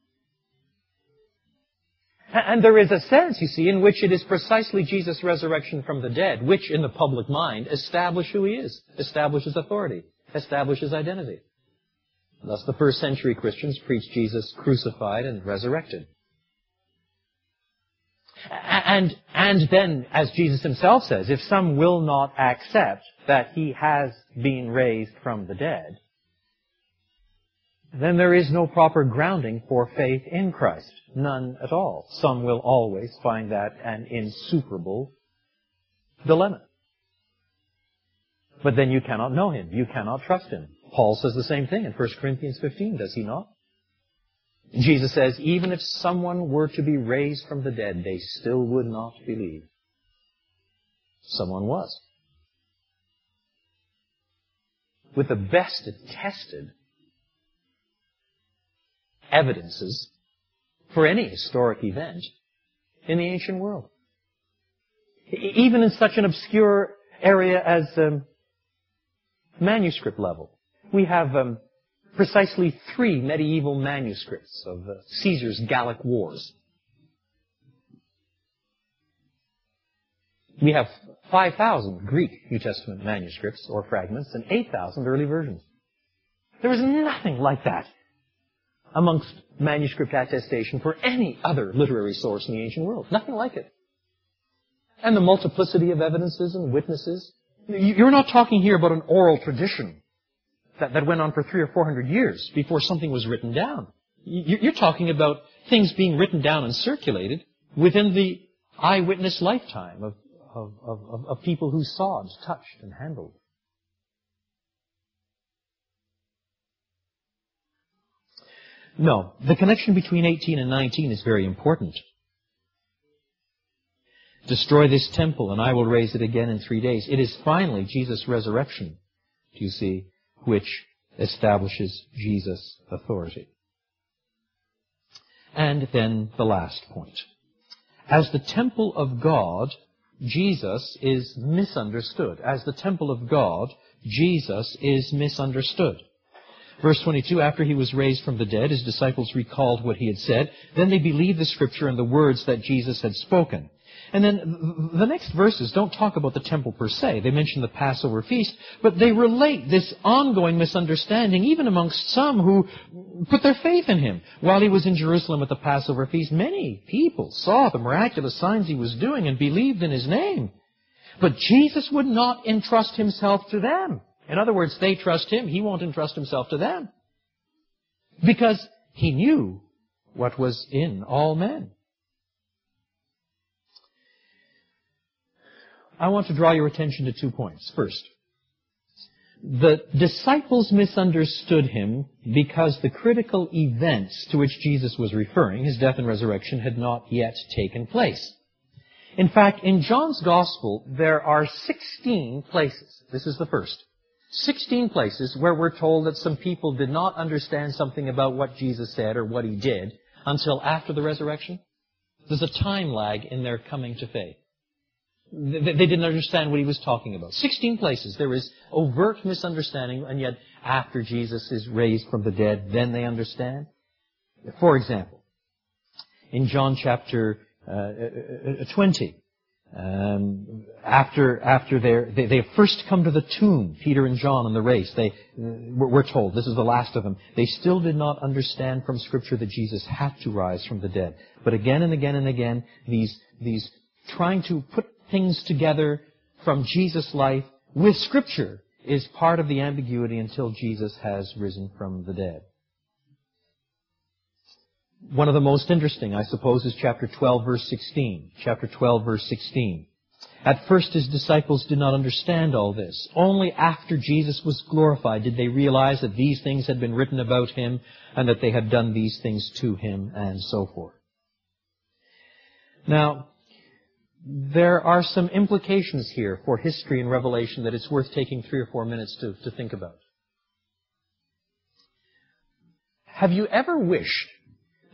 And there is a sense, you see, in which it is precisely Jesus' resurrection from the dead, which in the public mind establish who he is, establishes authority, establishes identity. Thus the first century Christians preached Jesus crucified and resurrected. And, and then, as Jesus himself says, if some will not accept that he has been raised from the dead, then there is no proper grounding for faith in Christ. None at all. Some will always find that an insuperable dilemma. But then you cannot know Him. You cannot trust Him. Paul says the same thing in 1 Corinthians 15, does he not? Jesus says, even if someone were to be raised from the dead, they still would not believe. Someone was. With the best attested evidences for any historic event in the ancient world. Even in such an obscure area as um, manuscript level. We have um, precisely three medieval manuscripts of uh, Caesar's Gallic Wars. We have 5,000 Greek New Testament manuscripts or fragments and 8,000 early versions. There is nothing like that amongst manuscript attestation for any other literary source in the ancient world. Nothing like it. And the multiplicity of evidences and witnesses. You're not talking here about an oral tradition that, that went on for three or four hundred years before something was written down. You're talking about things being written down and circulated within the eyewitness lifetime of, of, of, of people who saw and touched and handled. No, the connection between 18 and 19 is very important. Destroy this temple and I will raise it again in three days. It is finally Jesus' resurrection, do you see, which establishes Jesus' authority. And then the last point. As the temple of God, Jesus is misunderstood. As the temple of God, Jesus is misunderstood. Verse 22, after he was raised from the dead, his disciples recalled what he had said. Then they believed the scripture and the words that Jesus had spoken. And then the next verses don't talk about the temple per se. They mention the Passover feast, but they relate this ongoing misunderstanding even amongst some who put their faith in him. While he was in Jerusalem at the Passover feast, many people saw the miraculous signs he was doing and believed in his name. But Jesus would not entrust himself to them. In other words, they trust him, he won't entrust himself to them. Because he knew what was in all men. I want to draw your attention to two points. First, the disciples misunderstood him because the critical events to which Jesus was referring, his death and resurrection, had not yet taken place. In fact, in John's Gospel, there are 16 places. This is the first. 16 places where we're told that some people did not understand something about what Jesus said or what he did until after the resurrection. There's a time lag in their coming to faith. They didn't understand what he was talking about. 16 places. There is overt misunderstanding, and yet after Jesus is raised from the dead, then they understand. For example, in John chapter uh, uh, uh 20, um, after after they they first come to the tomb, Peter and John in the race, they we're told this is the last of them. They still did not understand from Scripture that Jesus had to rise from the dead. But again and again and again, these these trying to put things together from Jesus' life with Scripture is part of the ambiguity until Jesus has risen from the dead. One of the most interesting, I suppose, is chapter 12, verse 16. Chapter 12, verse 16. At first his disciples did not understand all this. Only after Jesus was glorified did they realize that these things had been written about him and that they had done these things to him and so forth. Now, there are some implications here for history and revelation that it's worth taking three or four minutes to, to think about. Have you ever wished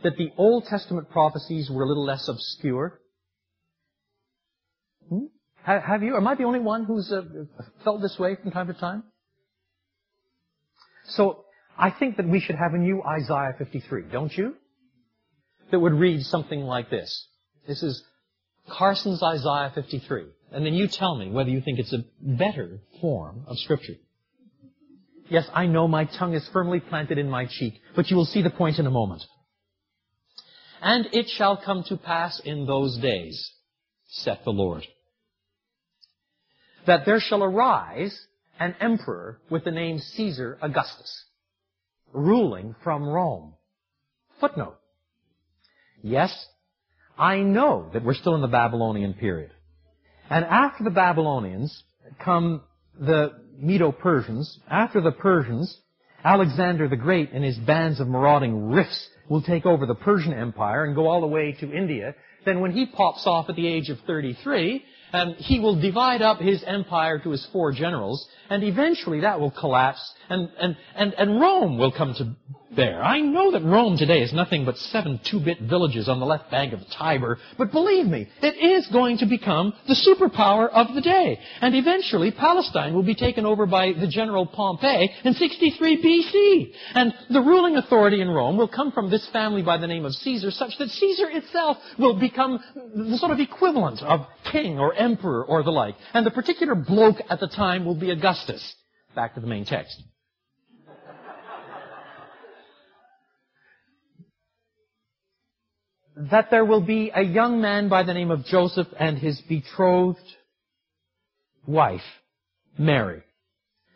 that the Old Testament prophecies were a little less obscure? Hmm? Have you? Am I the only one who's uh, felt this way from time to time? So, I think that we should have a new Isaiah 53, don't you? That would read something like this. This is Carson's Isaiah 53. And then you tell me whether you think it's a better form of Scripture. Yes, I know my tongue is firmly planted in my cheek, but you will see the point in a moment. And it shall come to pass in those days, saith the Lord, that there shall arise an emperor with the name Caesar Augustus, ruling from Rome. Footnote. Yes, I know that we're still in the Babylonian period. And after the Babylonians come the Medo-Persians. After the Persians, Alexander the Great and his bands of marauding rifts will take over the Persian Empire and go all the way to India. Then when he pops off at the age of 33, um, he will divide up his empire to his four generals, and eventually that will collapse, and, and, and, and Rome will come to bear. I know that Rome today is nothing but seven two-bit villages on the left bank of the Tiber, but believe me, it is going to become the superpower of the day. And eventually Palestine will be taken over by the general Pompey in 63 BC. And the ruling authority in Rome will come from this family by the name of Caesar, such that Caesar itself will become the sort of equivalent of king or emperor or the like. And the particular bloke at the time will be Augustus. Back to the main text. That there will be a young man by the name of Joseph and his betrothed wife, Mary.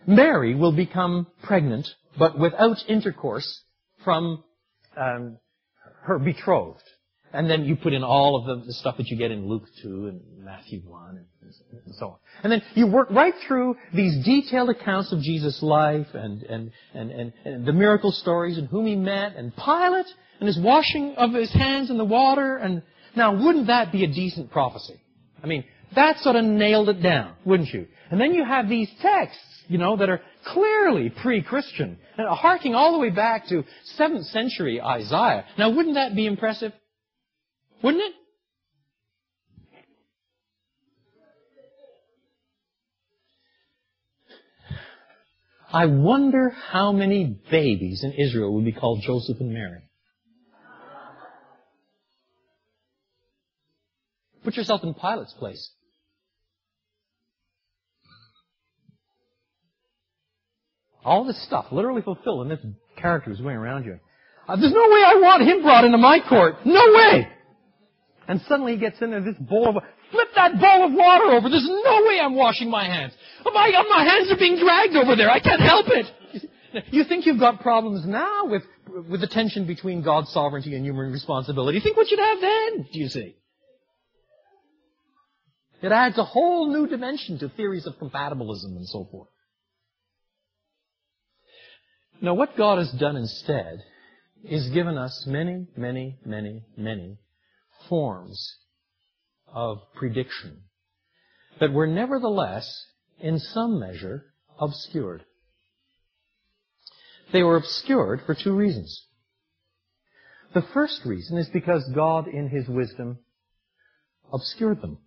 Mary will become pregnant, but without intercourse from um, her betrothed. And then you put in all of the, the, stuff that you get in Luke 2 and Matthew 1 and, and, so on. And then you work right through these detailed accounts of Jesus' life and, and, and, and, and the miracle stories and whom he met and Pilate and his washing of his hands in the water. And now, wouldn't that be a decent prophecy? I mean, that sort of nailed it down, wouldn't you? And then you have these texts, you know, that are clearly pre-Christian, and harking all the way back to 7th century Isaiah. Now, wouldn't that be impressive? Wouldn't it? I wonder how many babies in Israel would be called Joseph and Mary. Put yourself in Pilate's place. All this stuff literally fulfilled in this character who's going around you. Uh, there's no way I want him brought into my court. No way! And suddenly he gets in there, this bowl of, flip that bowl of water over. There's no way I'm washing my hands. Oh my, my hands are being dragged over there. I can't help it. You think you've got problems now with, with the tension between God's sovereignty and human responsibility. Think what you'd have then, do you see? It adds a whole new dimension to theories of compatibilism and so forth. Now what God has done instead is given us many, many, many, many forms of prediction that were nevertheless, in some measure, obscured. They were obscured for two reasons. The first reason is because God, in His wisdom, obscured them.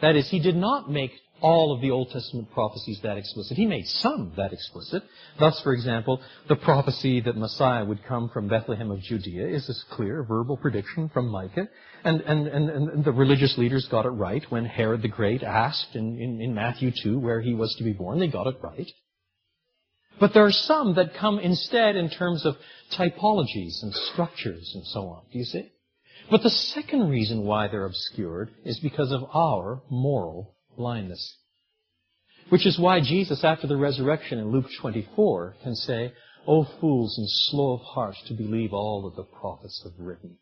That is, He did not make all of the Old Testament prophecies that explicit. He made some that explicit. Thus, for example, the prophecy that Messiah would come from Bethlehem of Judea is a clear verbal prediction from Micah. And, and, and, and the religious leaders got it right when Herod the Great asked in, in, in Matthew 2 where he was to be born. They got it right. But there are some that come instead in terms of typologies and structures and so on. Do you see? But the second reason why they're obscured is because of our moral blindness. Which is why Jesus, after the resurrection in Luke 24, can say, O fools and slow of heart to believe all that the prophets have written.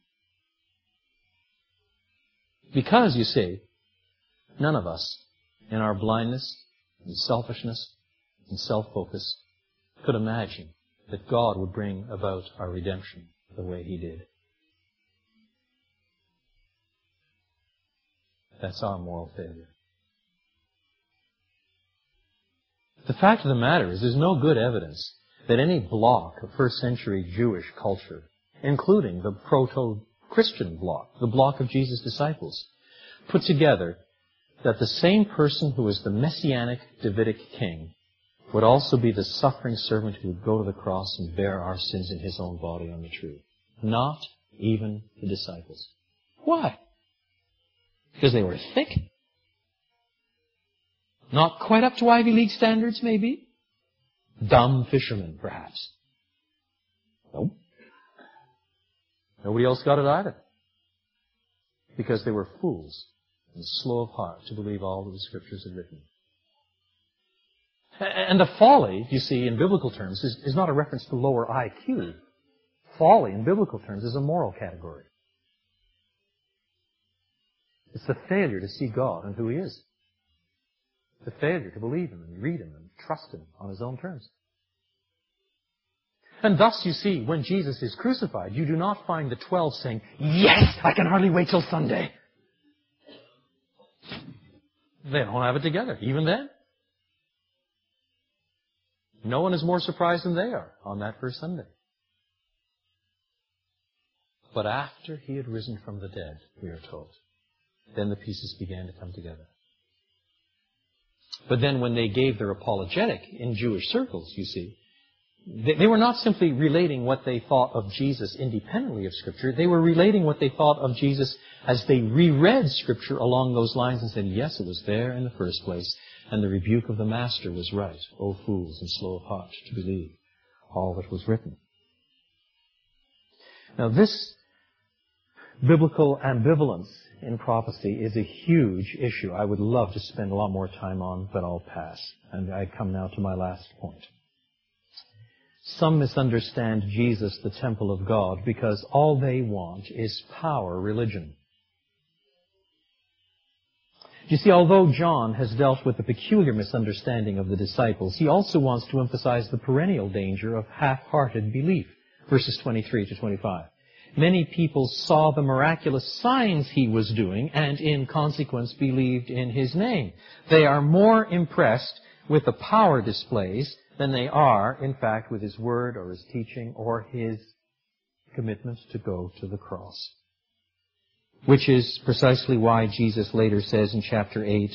Because, you see, none of us, in our blindness and selfishness and self-focus, could imagine that God would bring about our redemption the way He did. That's our moral failure. The fact of the matter is there's no good evidence that any block of first century Jewish culture, including the proto-Christian block, the block of Jesus' disciples, put together that the same person who is the messianic Davidic king would also be the suffering servant who would go to the cross and bear our sins in his own body on the tree. Not even the disciples. Why? Because they were thick? Not quite up to Ivy League standards, maybe? Dumb fishermen, perhaps. Nope. Nobody else got it either. Because they were fools and slow of heart to believe all that the scriptures had written. And the folly, you see, in biblical terms, is, is not a reference to lower IQ. Folly, in biblical terms, is a moral category. It's the failure to see God and who He is. The failure to believe Him and read Him and trust Him on His own terms. And thus you see, when Jesus is crucified, you do not find the twelve saying, Yes, I can hardly wait till Sunday. They don't have it together, even then. No one is more surprised than they are on that first Sunday. But after he had risen from the dead, we are told, then the pieces began to come together. But then when they gave their apologetic in Jewish circles, you see, they, they, were not simply relating what they thought of Jesus independently of Scripture. They were relating what they thought of Jesus as they reread Scripture along those lines and said, yes, it was there in the first place. And the rebuke of the Master was right. O fools and slow of heart to believe all that was written. Now this biblical ambivalence in prophecy is a huge issue I would love to spend a lot more time on, but I'll pass. And I come now to my last point. Some misunderstand Jesus, the temple of God, because all they want is power religion. You see, although John has dealt with the peculiar misunderstanding of the disciples, he also wants to emphasize the perennial danger of half-hearted belief. Verses 23 to 25. Many people saw the miraculous signs he was doing and in consequence believed in his name. They are more impressed with the power displays than they are, in fact, with his word or his teaching or his commitment to go to the cross. Which is precisely why Jesus later says in chapter 8,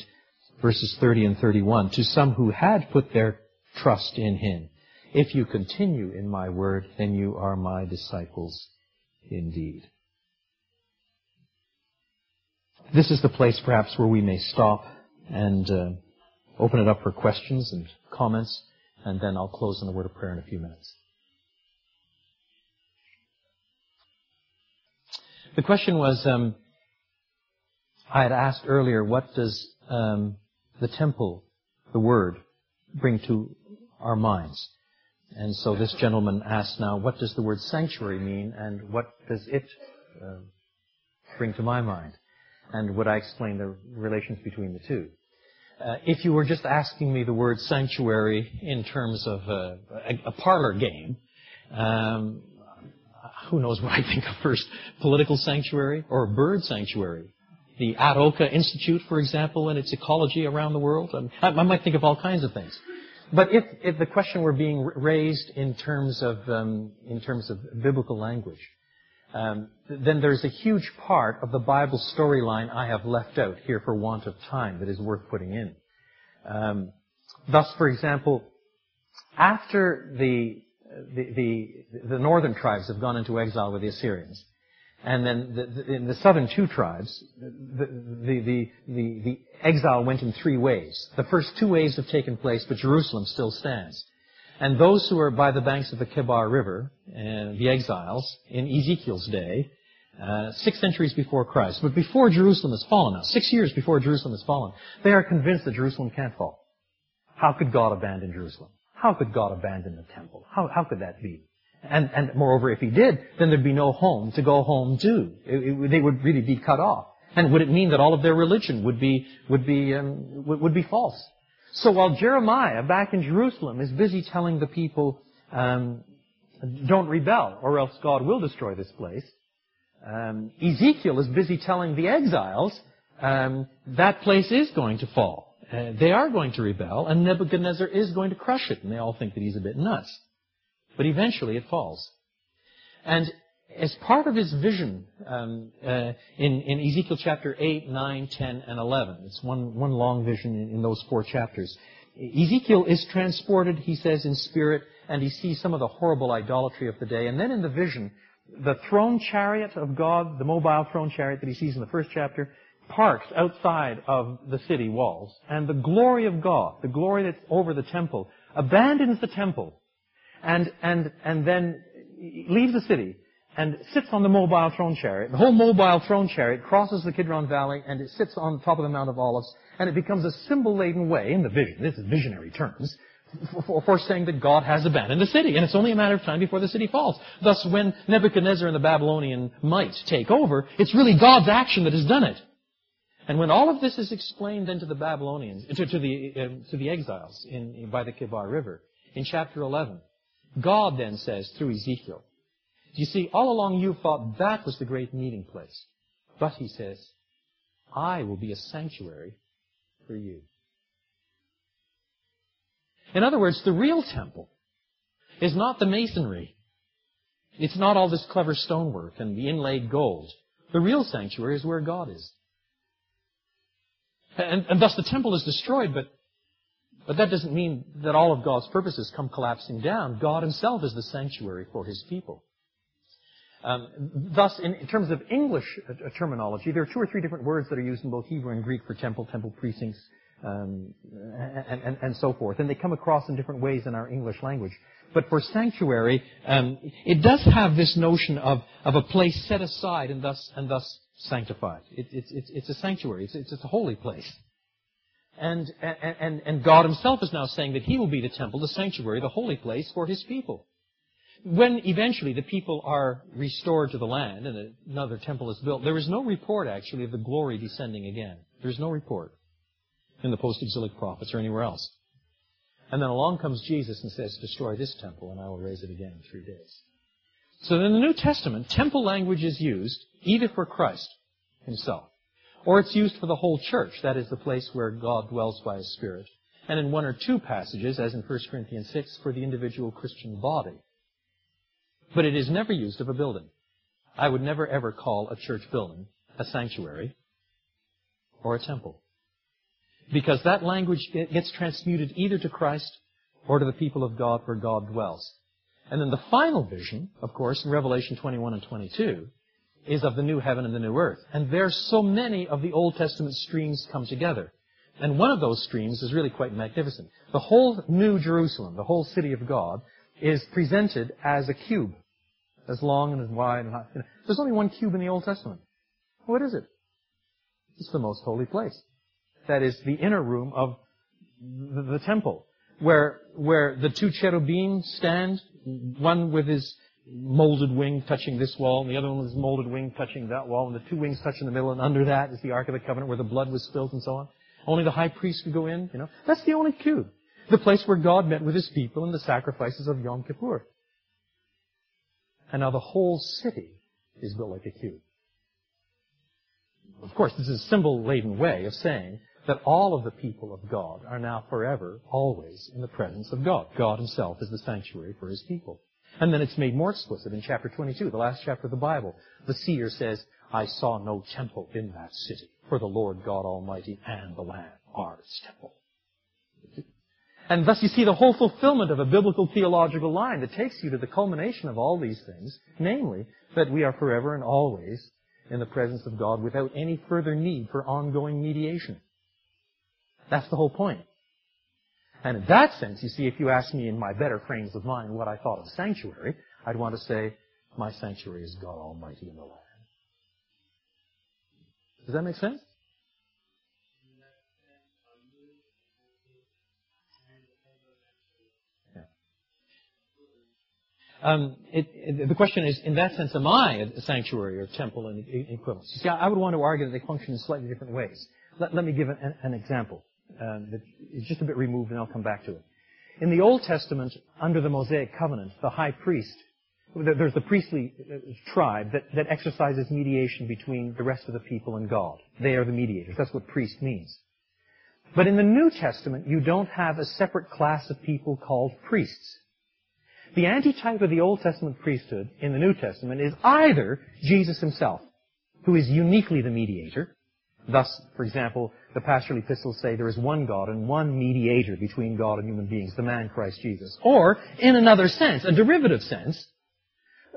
verses 30 and 31, to some who had put their trust in him, if you continue in my word, then you are my disciples indeed. this is the place perhaps where we may stop and uh, open it up for questions and comments, and then I'll close in a word of prayer in a few minutes. The question was, um, I had asked earlier, what does um, the temple, the word, bring to our minds? And so this gentleman asked now, what does the word sanctuary mean, and what does it uh, bring to my mind? And would I explain the relations between the two? Uh, if you were just asking me the word sanctuary in terms of uh, a, a, parlor game, um, who knows what I think of first? Political sanctuary or bird sanctuary? The Atoka Institute, for example, and its ecology around the world. Um, I, I, might think of all kinds of things. But if, the question were being raised in terms of um, in terms of biblical language, um, then there's a huge part of the Bible storyline I have left out here for want of time that is worth putting in. Um, thus, for example, after the, northern tribes have gone into exile with the Assyrians, and then the, the, in the southern two tribes, the, the, the, the exile went in three waves. The first two waves have taken place, but Jerusalem still stands. And those who are by the banks of the Chebar River, uh, the exiles, in Ezekiel's day, uh, six centuries before Christ, but before Jerusalem has fallen now, six years before Jerusalem has fallen, they are convinced that Jerusalem can't fall. How could God abandon Jerusalem? How could God abandon the temple? How, how could that be? And, and moreover, if he did, then there'd be no home to go home to. It, it, they would really be cut off. And would it mean that all of their religion would be, would be, um, would, would be false? So while Jeremiah, back in Jerusalem, is busy telling the people, um, don't rebel, or else God will destroy this place, um, Ezekiel is busy telling the exiles, um, that place is going to fall. Uh, they are going to rebel, and Nebuchadnezzar is going to crush it, and they all think that he's a bit nuts. But eventually it falls. And as part of his vision um, uh, in, in, Ezekiel chapter 8, 9, 10, and 11, it's one, one long vision in, in, those four chapters. Ezekiel is transported, he says, in spirit, and he sees some of the horrible idolatry of the day. And then in the vision, the throne chariot of God, the mobile throne chariot that he sees in the first chapter, parks outside of the city walls. And the glory of God, the glory that's over the temple, abandons the temple and, and, and then leaves the city and sits on the mobile throne chariot. The whole mobile throne chariot crosses the Kidron Valley and it sits on top of the Mount of Olives and it becomes a symbol-laden way in the vision. This is visionary terms. For, for, saying that God has abandoned the city, and it's only a matter of time before the city falls. Thus, when Nebuchadnezzar and the Babylonian might take over, it's really God's action that has done it. And when all of this is explained then to the Babylonians, to, to the uh, to the exiles in, by the Chebar River, in chapter 11, God then says through Ezekiel, you see, all along you thought that was the great meeting place. But he says, I will be a sanctuary for you. In other words, the real temple is not the masonry. It's not all this clever stonework and the inlaid gold. The real sanctuary is where God is. And, and thus the temple is destroyed, but, but that doesn't mean that all of God's purposes come collapsing down. God himself is the sanctuary for his people. Um, thus, in, in, terms of English uh, terminology, there are two or three different words that are used in both Hebrew and Greek for temple, temple precincts, um, and, and, and, so forth. And they come across in different ways in our English language. But for sanctuary, um, it does have this notion of, of a place set aside and thus, and thus sanctified. It, it's, a sanctuary. It's, it's a holy place. And, and, and God himself is now saying that he will be the temple, the sanctuary, the holy place for his people when eventually the people are restored to the land and another temple is built, there is no report actually of the glory descending again. There's no report in the post-exilic prophets or anywhere else. And then along comes Jesus and says, destroy this temple and I will raise it again in three days. So in the New Testament, temple language is used either for Christ himself, or it's used for the whole church. That is the place where God dwells by His Spirit. And in one or two passages, as in 1 Corinthians 6, for the individual Christian body. But it is never used of a building. I would never ever call a church building a sanctuary or a temple. Because that language gets transmuted either to Christ or to the people of God where God dwells. And then the final vision, of course, in Revelation 21 and 22, is of the new heaven and the new earth. And there so many of the Old Testament streams come together. And one of those streams is really quite magnificent. The whole New Jerusalem, the whole city of God, is presented as a cube. As long and as wide and high. There's only one cube in the Old Testament. What is it? It's the most holy place. That is the inner room of the, the temple. Where, where the two cherubim stand, one with his molded wing touching this wall, and the other one his molded wing touching that wall, and the two wings touch in the middle, and under that is the Ark of the Covenant where the blood was spilled and so on. Only the high priest could go in, you know. That's the only cube. The place where God met with his people in the sacrifices of Yom Kippur. And now the whole city is built like a cube. Of course, this is a symbol-laden way of saying that all of the people of God are now forever, always in the presence of God. God himself is the sanctuary for his people. And then it's made more explicit in chapter 22, the last chapter of the Bible. The seer says, I saw no temple in that city, for the Lord God Almighty and the Lamb are its temple. And thus you see the whole fulfillment of a biblical theological line that takes you to the culmination of all these things, namely, that we are forever and always in the presence of God without any further need for ongoing mediation. That's the whole point. And in that sense, you see, if you ask me in my better frames of mind what I thought of sanctuary, I'd want to say, my sanctuary is God Almighty in the land. Does that make sense? Um, it, it, the question is, in that sense, am I a sanctuary or temple in equivalence? You see, I would want to argue that they function in slightly different ways. Let, let me give an, an example that is just a bit removed, and I'll come back to it. In the Old Testament, under the Mosaic covenant, the high priest, there's the priestly uh, tribe that, that exercises mediation between the rest of the people and God. They are the mediators. That's what priest means. But in the New Testament, you don't have a separate class of people called priests. The antitype of the Old Testament priesthood in the New Testament is either Jesus himself, who is uniquely the mediator. Thus, for example, the pastoral epistles say there is one God and one mediator between God and human beings, the man Christ Jesus. Or, in another sense, a derivative sense,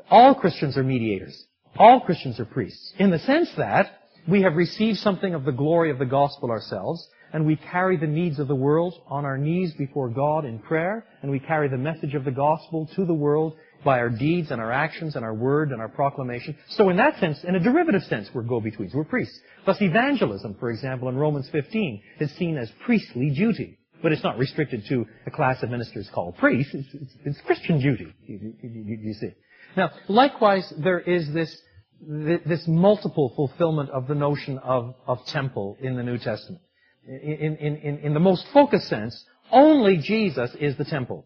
all Christians are mediators. All Christians are priests. In the sense that we have received something of the glory of the gospel ourselves, and we carry the needs of the world on our knees before God in prayer, and we carry the message of the gospel to the world by our deeds and our actions and our word and our proclamation. So in that sense, in a derivative sense, we're go-betweens. We're priests. Thus evangelism, for example, in Romans 15, is seen as priestly duty. But it's not restricted to a class of ministers called priests. It's, it's, it's Christian duty, you, you, you see. Now, likewise, there is this this multiple fulfillment of the notion of, of temple in the New Testament in, in, in, in the most focused sense, only Jesus is the temple.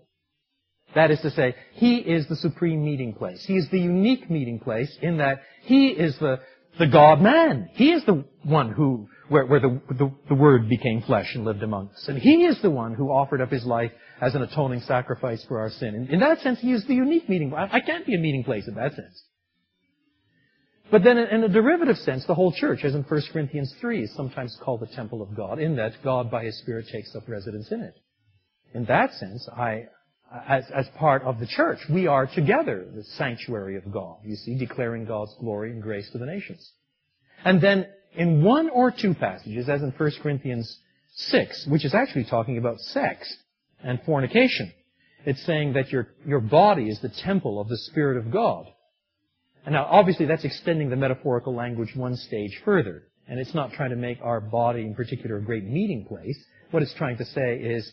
That is to say, He is the supreme meeting place. He is the unique meeting place in that He is the, the God-man. He is the one who, where, where the, the, the, Word became flesh and lived among us. And He is the one who offered up His life as an atoning sacrifice for our sin. In, in that sense, He is the unique meeting. I, I can't be a meeting place in that sense. But then in a derivative sense, the whole church, as in 1 Corinthians 3, is sometimes called the temple of God, in that God by His Spirit takes up residence in it. In that sense, I, as, part of the church, we are together the sanctuary of God, you see, declaring God's glory and grace to the nations. And then in one or two passages, as in 1 Corinthians 6, which is actually talking about sex and fornication, it's saying that your, your body is the temple of the Spirit of God. And now, obviously, that's extending the metaphorical language one stage further. And it's not trying to make our body in particular a great meeting place. What it's trying to say is,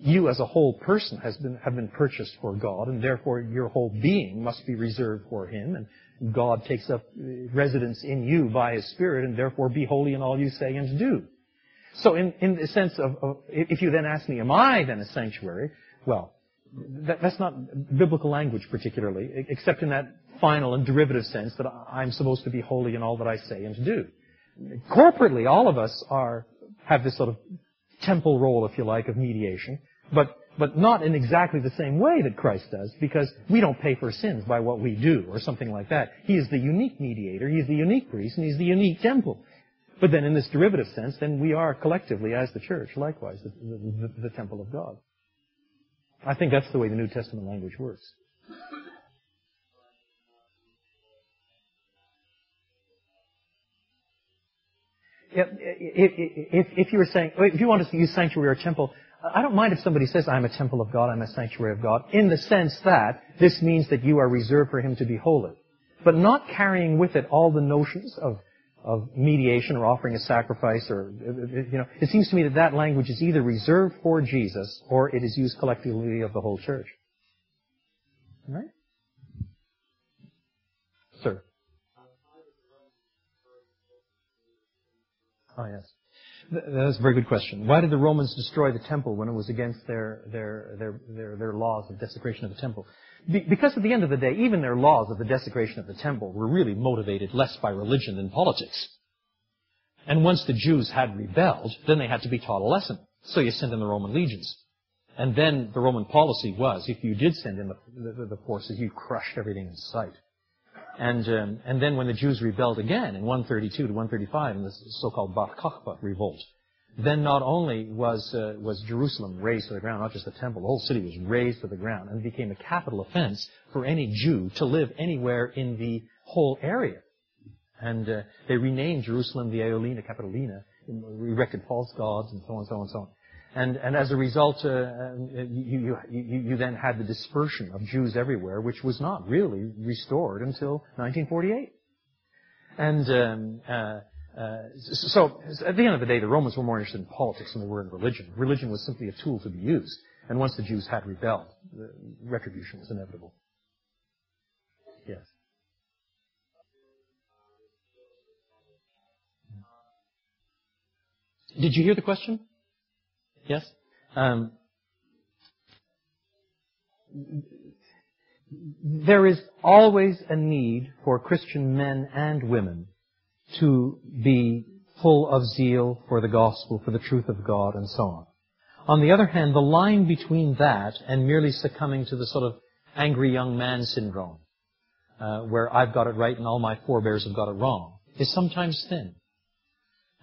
you as a whole person has been, have been purchased for God, and therefore your whole being must be reserved for Him, and God takes up uh, residence in you by His Spirit, and therefore be holy in all you say and do. So in, in the sense of, of if you then ask me, am I then a sanctuary? Well, that, that's not biblical language particularly, except in that final and derivative sense that I'm supposed to be holy in all that I say and do. Corporately, all of us are, have this sort of temple role, if you like, of mediation, but, but not in exactly the same way that Christ does, because we don't pay for sins by what we do, or something like that. He is the unique mediator, He is the unique priest, and He's the unique temple. But then in this derivative sense, then we are collectively, as the church, likewise, the, the, the temple of God. I think that's the way the New Testament language works. if, if you were saying, if you want to use sanctuary or temple, I don't mind if somebody says, I'm a temple of God, I'm a sanctuary of God, in the sense that this means that you are reserved for Him to be holy. But not carrying with it all the notions of, of mediation or offering a sacrifice or, you know, it seems to me that that language is either reserved for Jesus or it is used collectively of the whole church. All right? Sir. Oh, yes. That's a very good question. Why did the Romans destroy the temple when it was against their, their, their, their, their laws of desecration of the temple? Be- because at the end of the day, even their laws of the desecration of the temple were really motivated less by religion than politics. And once the Jews had rebelled, then they had to be taught a lesson. So you sent in the Roman legions. And then the Roman policy was, if you did send in the, the, the forces, you crushed everything in sight. And, um, and then when the Jews rebelled again in 132 to 135 in the so-called Bar Kokhba revolt, then not only was, uh, was Jerusalem razed to the ground, not just the temple, the whole city was razed to the ground and it became a capital offense for any Jew to live anywhere in the whole area. And uh, they renamed Jerusalem the Aelia Capitolina, erected false gods and so on so on so on. And, as a result, uh, you, you, then had the dispersion of Jews everywhere, which was not really restored until 1948. And um, uh, uh, so, at the end of the day, the Romans were more interested in politics than they were in religion. Religion was simply a tool to be used. And once the Jews had rebelled, retribution was inevitable. Yes. Did you hear the question? Yes? Um, there is always a need for Christian men and women to be full of zeal for the gospel, for the truth of God, and so on. On the other hand, the line between that and merely succumbing to the sort of angry young man syndrome, uh, where I've got it right and all my forebears have got it wrong, is sometimes thin.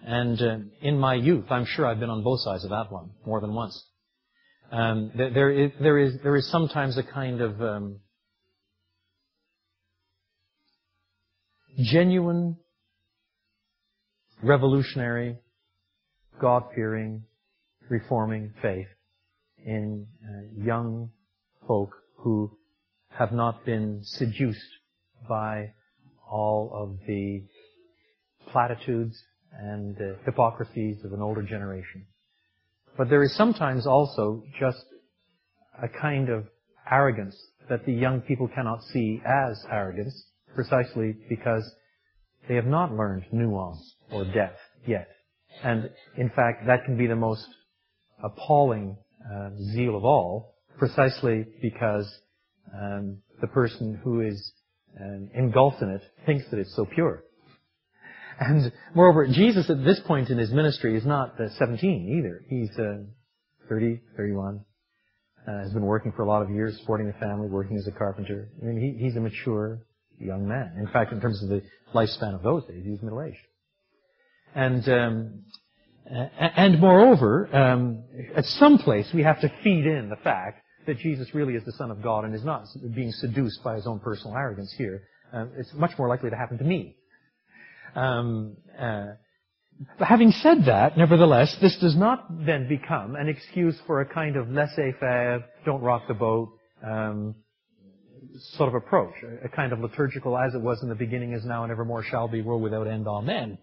And uh, in my youth, I'm sure I've been on both sides of that one more than once. Um, there, is, there, is, there is sometimes a kind of um, genuine, revolutionary, God-fearing, reforming faith in uh, young folk who have not been seduced by all of the platitudes and uh, hypocrisies of an older generation. But there is sometimes also just a kind of arrogance that the young people cannot see as arrogance, precisely because they have not learned nuance or depth yet. And in fact, that can be the most appalling uh, zeal of all, precisely because um, the person who is um, engulfed in it thinks that it's so pure. And moreover, Jesus at this point in his ministry is not uh, 17 either. He's uh, 30, 31. Uh, has been working for a lot of years, supporting the family, working as a carpenter. I mean, he, he's a mature young man. In fact, in terms of the lifespan of those days, he's middle-aged. And um, and moreover, um, at some place we have to feed in the fact that Jesus really is the Son of God and is not being seduced by his own personal arrogance here. Uh, it's much more likely to happen to me um, uh, having said that, nevertheless, this does not then become an excuse for a kind of laissez-faire, don't rock the boat, um, sort of approach, a kind of liturgical, as it was in the beginning, is now, and evermore shall be, world without end, amen.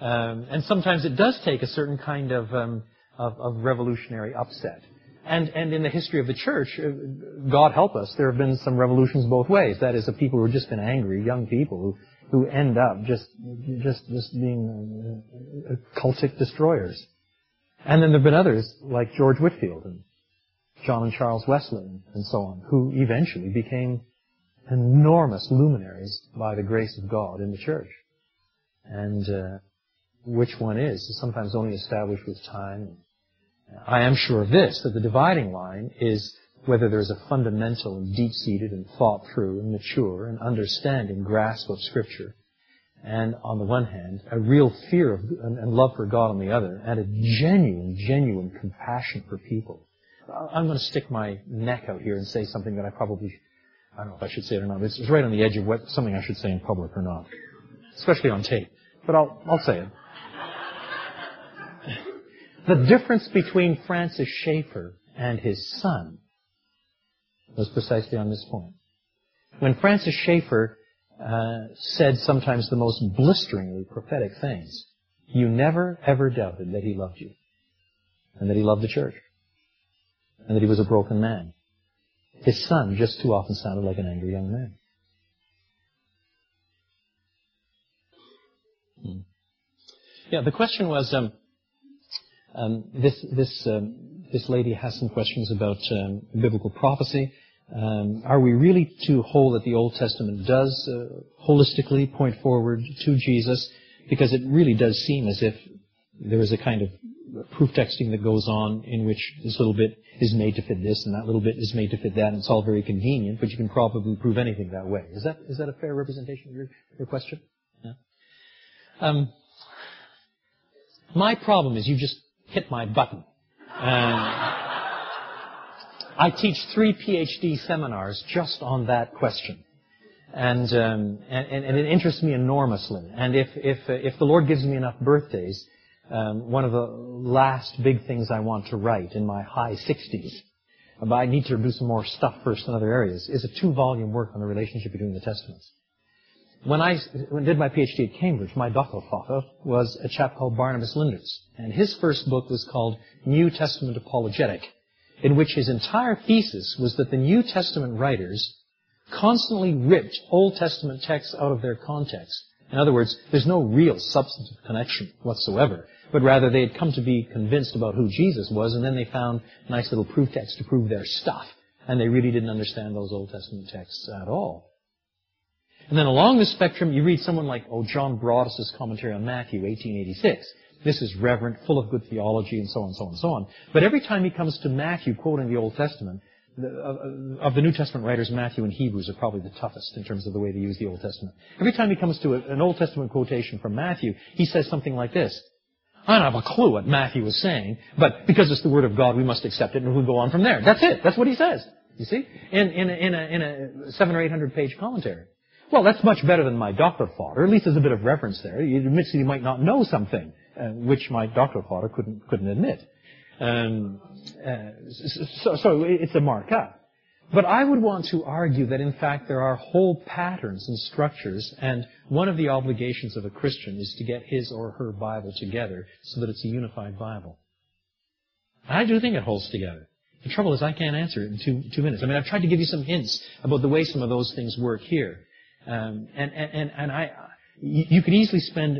Um, and sometimes it does take a certain kind of, um, of, of revolutionary upset. And, and in the history of the church, uh, God help us, there have been some revolutions both ways. That is, of people who have just been angry, young people who who end up just just just being uh, cultic destroyers. And then there have been others like George Whitefield and John and Charles Wesley and so on, who eventually became enormous luminaries by the grace of God in the church. And uh, which one is is sometimes only established with time. I am sure of this, that the dividing line is whether there's a fundamental and deep-seated and thought through and mature and understanding grasp of Scripture, and on the one hand, a real fear of and, love for God on the other, and a genuine, genuine compassion for people. I'm going to stick my neck out here and say something that I probably, I don't know if I should say it or not. It's right on the edge of what, something I should say in public or not, especially on tape. But I'll, I'll say it. The difference between Francis Schaeffer and his son was precisely on this point. When Francis Schaeffer uh, said sometimes the most blisteringly prophetic things, you never ever doubted that he loved you, and that he loved the church, and that he was a broken man. His son just too often sounded like an angry young man. Hmm. Yeah, the question was, um, um, this this um, this lady has some questions about um, biblical prophecy. Um, are we really to hold that the Old Testament does uh, holistically point forward to Jesus? Because it really does seem as if there is a kind of proof texting that goes on in which this little bit is made to fit this and that little bit is made to fit that, and it's all very convenient, but you can probably prove anything that way. Is that is that a fair representation of your, your question? Yeah. Um, my problem is you just hit my button. I teach three PhD seminars just on that question. And, um, and, and, it interests me enormously. And if, if, uh, if the Lord gives me enough birthdays, um, one of the last big things I want to write in my high 60s, but I need to do some more stuff first in other areas, is a two-volume work on the relationship between the Testaments. When I did my PhD at Cambridge, my Doktorvater was a chap called Barnabas Lindars. And his first book was called New Testament Apologetic, in which his entire thesis was that the New Testament writers constantly ripped Old Testament texts out of their context. In other words, there's no real substantive connection whatsoever, but rather they had come to be convinced about who Jesus was, and then they found nice little proof texts to prove their stuff. And they really didn't understand those Old Testament texts at all. And then along the spectrum, you read someone like, oh, John Broadus' commentary on Matthew, 1886. This is reverent, full of good theology, and so on, so on, so on. But every time he comes to Matthew quoting the Old Testament, the, uh, of the New Testament writers, Matthew and Hebrews are probably the toughest in terms of the way they use the Old Testament. Every time he comes to a, an Old Testament quotation from Matthew, he says something like this. I don't have a clue what Matthew was saying, but because it's the Word of God, we must accept it and we'll go on from there. That's it. That's what he says. You see? In, in, a, in, a, in a seven or eight hundred page commentary. Well, that's much better than my Doktorvater, or at least there's a bit of reference there. He admits that he might not know something, uh, which my Doktorvater couldn't, couldn't admit. Um, uh, so, so it's a markup. But I would want to argue that in fact there are whole patterns and structures, and one of the obligations of a Christian is to get his or her Bible together so that it's a unified Bible. I do think it holds together. The trouble is I can't answer it in two, two minutes. I mean, I've tried to give you some hints about the way some of those things work here. Um, and, and, and I, you could easily spend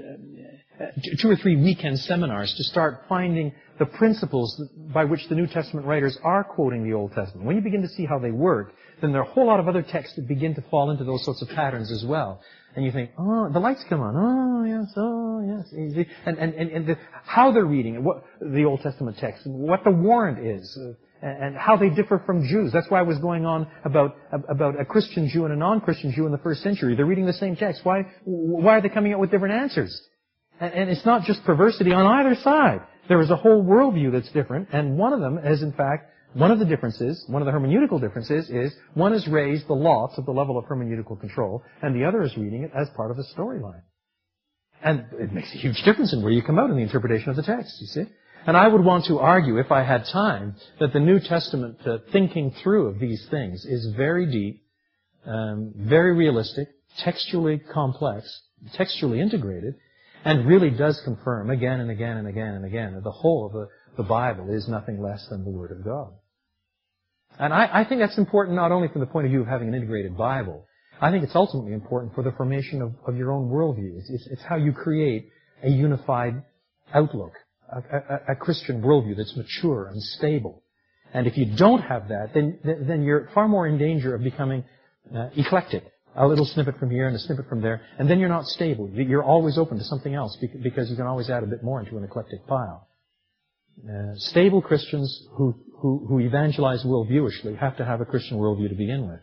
uh, two or three weekend seminars to start finding the principles by which the New Testament writers are quoting the Old Testament. When you begin to see how they work, then there are a whole lot of other texts that begin to fall into those sorts of patterns as well. And you think, oh, the lights come on. Oh, yes, oh, yes. And, and, and, and the, how they're reading it, what, the Old Testament text, and what the warrant is. And how they differ from Jews. That's why I was going on about, about a Christian Jew and a non-Christian Jew in the first century. They're reading the same text. Why, why are they coming out with different answers? And, and it's not just perversity on either side. There is a whole worldview that's different, and one of them is in fact, one of the differences, one of the hermeneutical differences is one has raised the lots to the level of hermeneutical control, and the other is reading it as part of a storyline. And it makes a huge difference in where you come out in the interpretation of the text, you see? And I would want to argue, if I had time, that the New Testament uh, thinking through of these things is very deep, um, very realistic, textually complex, textually integrated, and really does confirm again and again and again and again that the whole of the, the Bible is nothing less than the Word of God. And I, I think that's important not only from the point of view of having an integrated Bible, I think it's ultimately important for the formation of, of your own worldview. It's, it's, it's how you create a unified outlook a, a, a Christian worldview that's mature and stable. And if you don't have that, then, then you're far more in danger of becoming uh, eclectic. A little snippet from here and a snippet from there, and then you're not stable. You're always open to something else because you can always add a bit more into an eclectic pile. Uh, stable Christians who, who, who evangelize worldviewishly have to have a Christian worldview to begin with.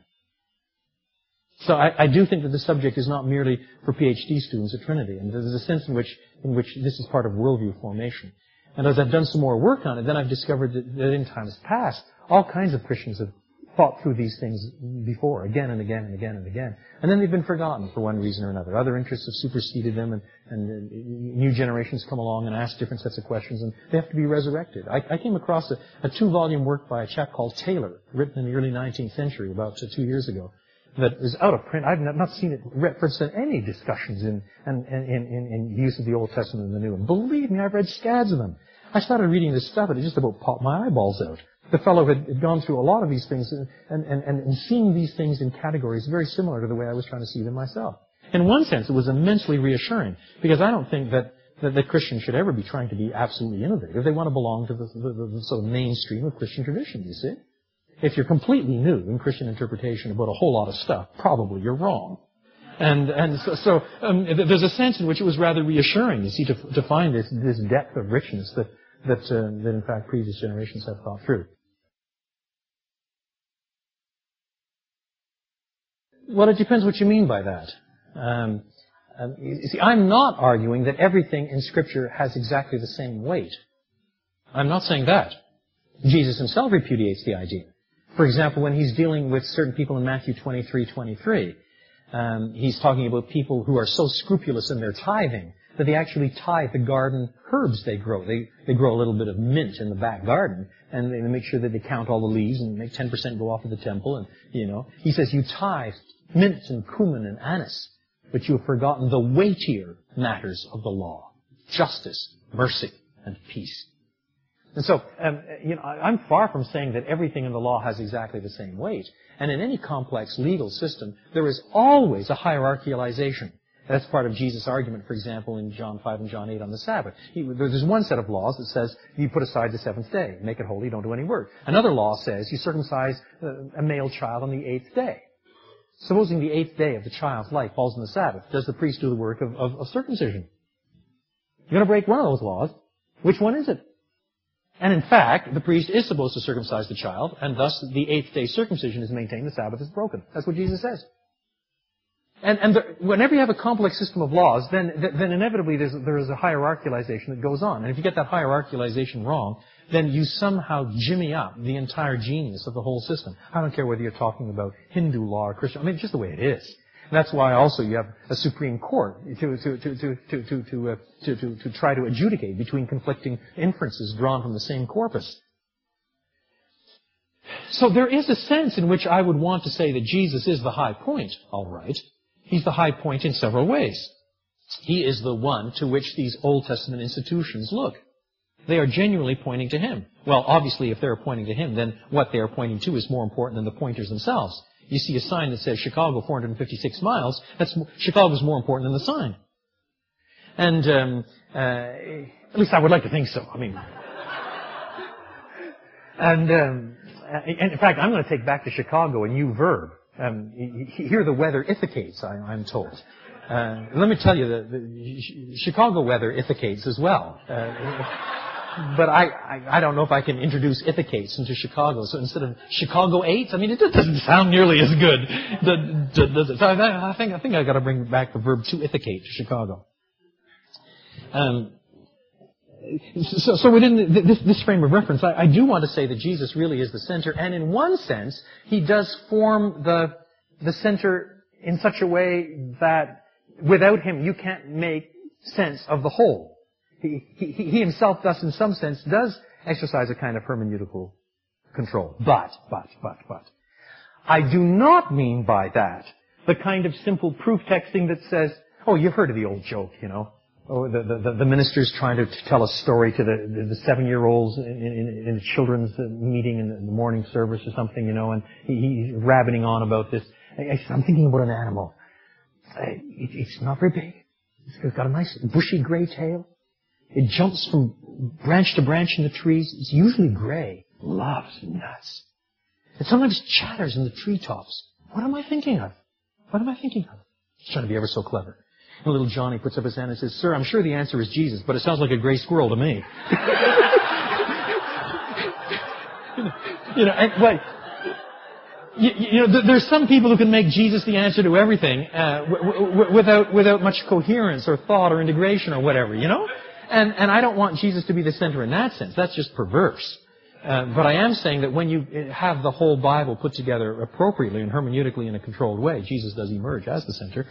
So I, I, do think that the subject is not merely for PhD students at Trinity, and there's a sense in which, in which this is part of worldview formation. And as I've done some more work on it, then I've discovered that, that in times past, all kinds of Christians have thought through these things before, again and again and again and again. And then they've been forgotten for one reason or another. Other interests have superseded them and, and uh, new generations come along and ask different sets of questions and they have to be resurrected. I, I came across a, a two-volume work by a chap called Taylor, written in the early 19th century, about two years ago that is out of print. I've not seen it referenced in any discussions in, in, in, in, use of the Old Testament and the New. And believe me, I've read scads of them. I started reading this stuff and it just about popped my eyeballs out. The fellow had, gone through a lot of these things and, and, and, and seeing these things in categories very similar to the way I was trying to see them myself. In one sense, it was immensely reassuring because I don't think that that, that Christians should ever be trying to be absolutely innovative. They want to belong to the, the, the sort of mainstream of Christian tradition, you see. If you're completely new in Christian interpretation about a whole lot of stuff, probably you're wrong. And, and so, so um, there's a sense in which it was rather reassuring, you see, to, to find this, this depth of richness that, that, uh, that in fact previous generations have thought through. Well, it depends what you mean by that. Um, um, you see, I'm not arguing that everything in Scripture has exactly the same weight. I'm not saying that. Jesus himself repudiates the idea. For example, when he's dealing with certain people in Matthew 23, 23, um, he's talking about people who are so scrupulous in their tithing that they actually tithe the garden herbs they grow. They, they grow a little bit of mint in the back garden, and they make sure that they count all the leaves and make 10% go off of the temple, and, you know. He says, you tithe mint and cumin and anise, but you have forgotten the weightier matters of the law. Justice, mercy, and peace. Um, I'm far from saying that everything in the law has exactly the same weight. And in any complex legal system, there is always a hierarchicalization. That's part of Jesus' argument, for example, in John 5 and John 8 on the Sabbath. He, there's one set of laws that says you put aside the seventh day, make it holy, don't do any work. Another law says you circumcise uh, a male child on the eighth day. Supposing the eighth day of the child's life falls on the Sabbath, does the priest do the work of, of, of circumcision? You're going to break one of those laws. Which one is it? And in fact, the priest is supposed to circumcise the child, and thus the eighth day circumcision is maintained, the Sabbath is broken. That's what Jesus says. And, and the, whenever you have a complex system of laws, then, then inevitably there is a hierarchialization that goes on. And if you get that hierarchialization wrong, then you somehow jimmy up the entire genius of the whole system. I don't care whether you're talking about Hindu law or Christian. I mean, just the way it is. And that's why also you have a Supreme Court to, try to adjudicate between conflicting inferences drawn from the same corpus. So there is a sense in which I would want to say that Jesus is the high point, all right. He's the high point in several ways. He is the one to which these Old Testament institutions look. They are genuinely pointing to Him. Well, obviously, if they're pointing to Him, then what they are pointing to is more important than the pointers themselves you see a sign that says Chicago 456 miles, that's, Chicago's more important than the sign. And, um, uh, at least I would like to think so. I mean, and, um, and in fact, I'm going to take back to Chicago a new verb. Um, here the weather ithicates, I, am told. Uh, let me tell you, the, the Chicago weather ithicates as well. Uh, but I, I, I don't know if I can introduce Ithacates into Chicago. So instead of Chicago eight, I mean, it doesn't sound nearly as good. The, the, so I, think I think I got to bring back the verb to ithicate to Chicago. Um, so, so within this, this frame of reference, I, I do want to say that Jesus really is the center, and in one sense, he does form the the center in such a way that without him, you can't make sense of the whole. He, he, himself thus in some sense does exercise a kind of hermeneutical control. But, but, but, but. I do not mean by that the kind of simple proof texting that says, oh, you've heard of the old joke, you know. Oh, the, the, the minister's trying to tell a story to the, the, the seven-year-olds in, in, in, a children's uh, meeting in the morning service or something, you know, and he, he's rabbiting on about this. I, I'm thinking about an animal. It, it's not very big. It's got a nice bushy gray tail. It jumps from branch to branch in the trees. It's usually gray. Loves nuts. It sometimes chatters in the treetops. What am I thinking of? What am I thinking of? He's trying to be ever so clever. And little Johnny puts up his hand and says, Sir, I'm sure the answer is Jesus, but it sounds like a gray squirrel to me. you know, and, well, you, you, know, there's some people who can make Jesus the answer to everything uh, w- w- without without much coherence or thought or integration or whatever. You know, and, and I don't want Jesus to be the center in that sense. That's just perverse. Uh, but I am saying that when you have the whole Bible put together appropriately and hermeneutically in a controlled way, Jesus does emerge as the center.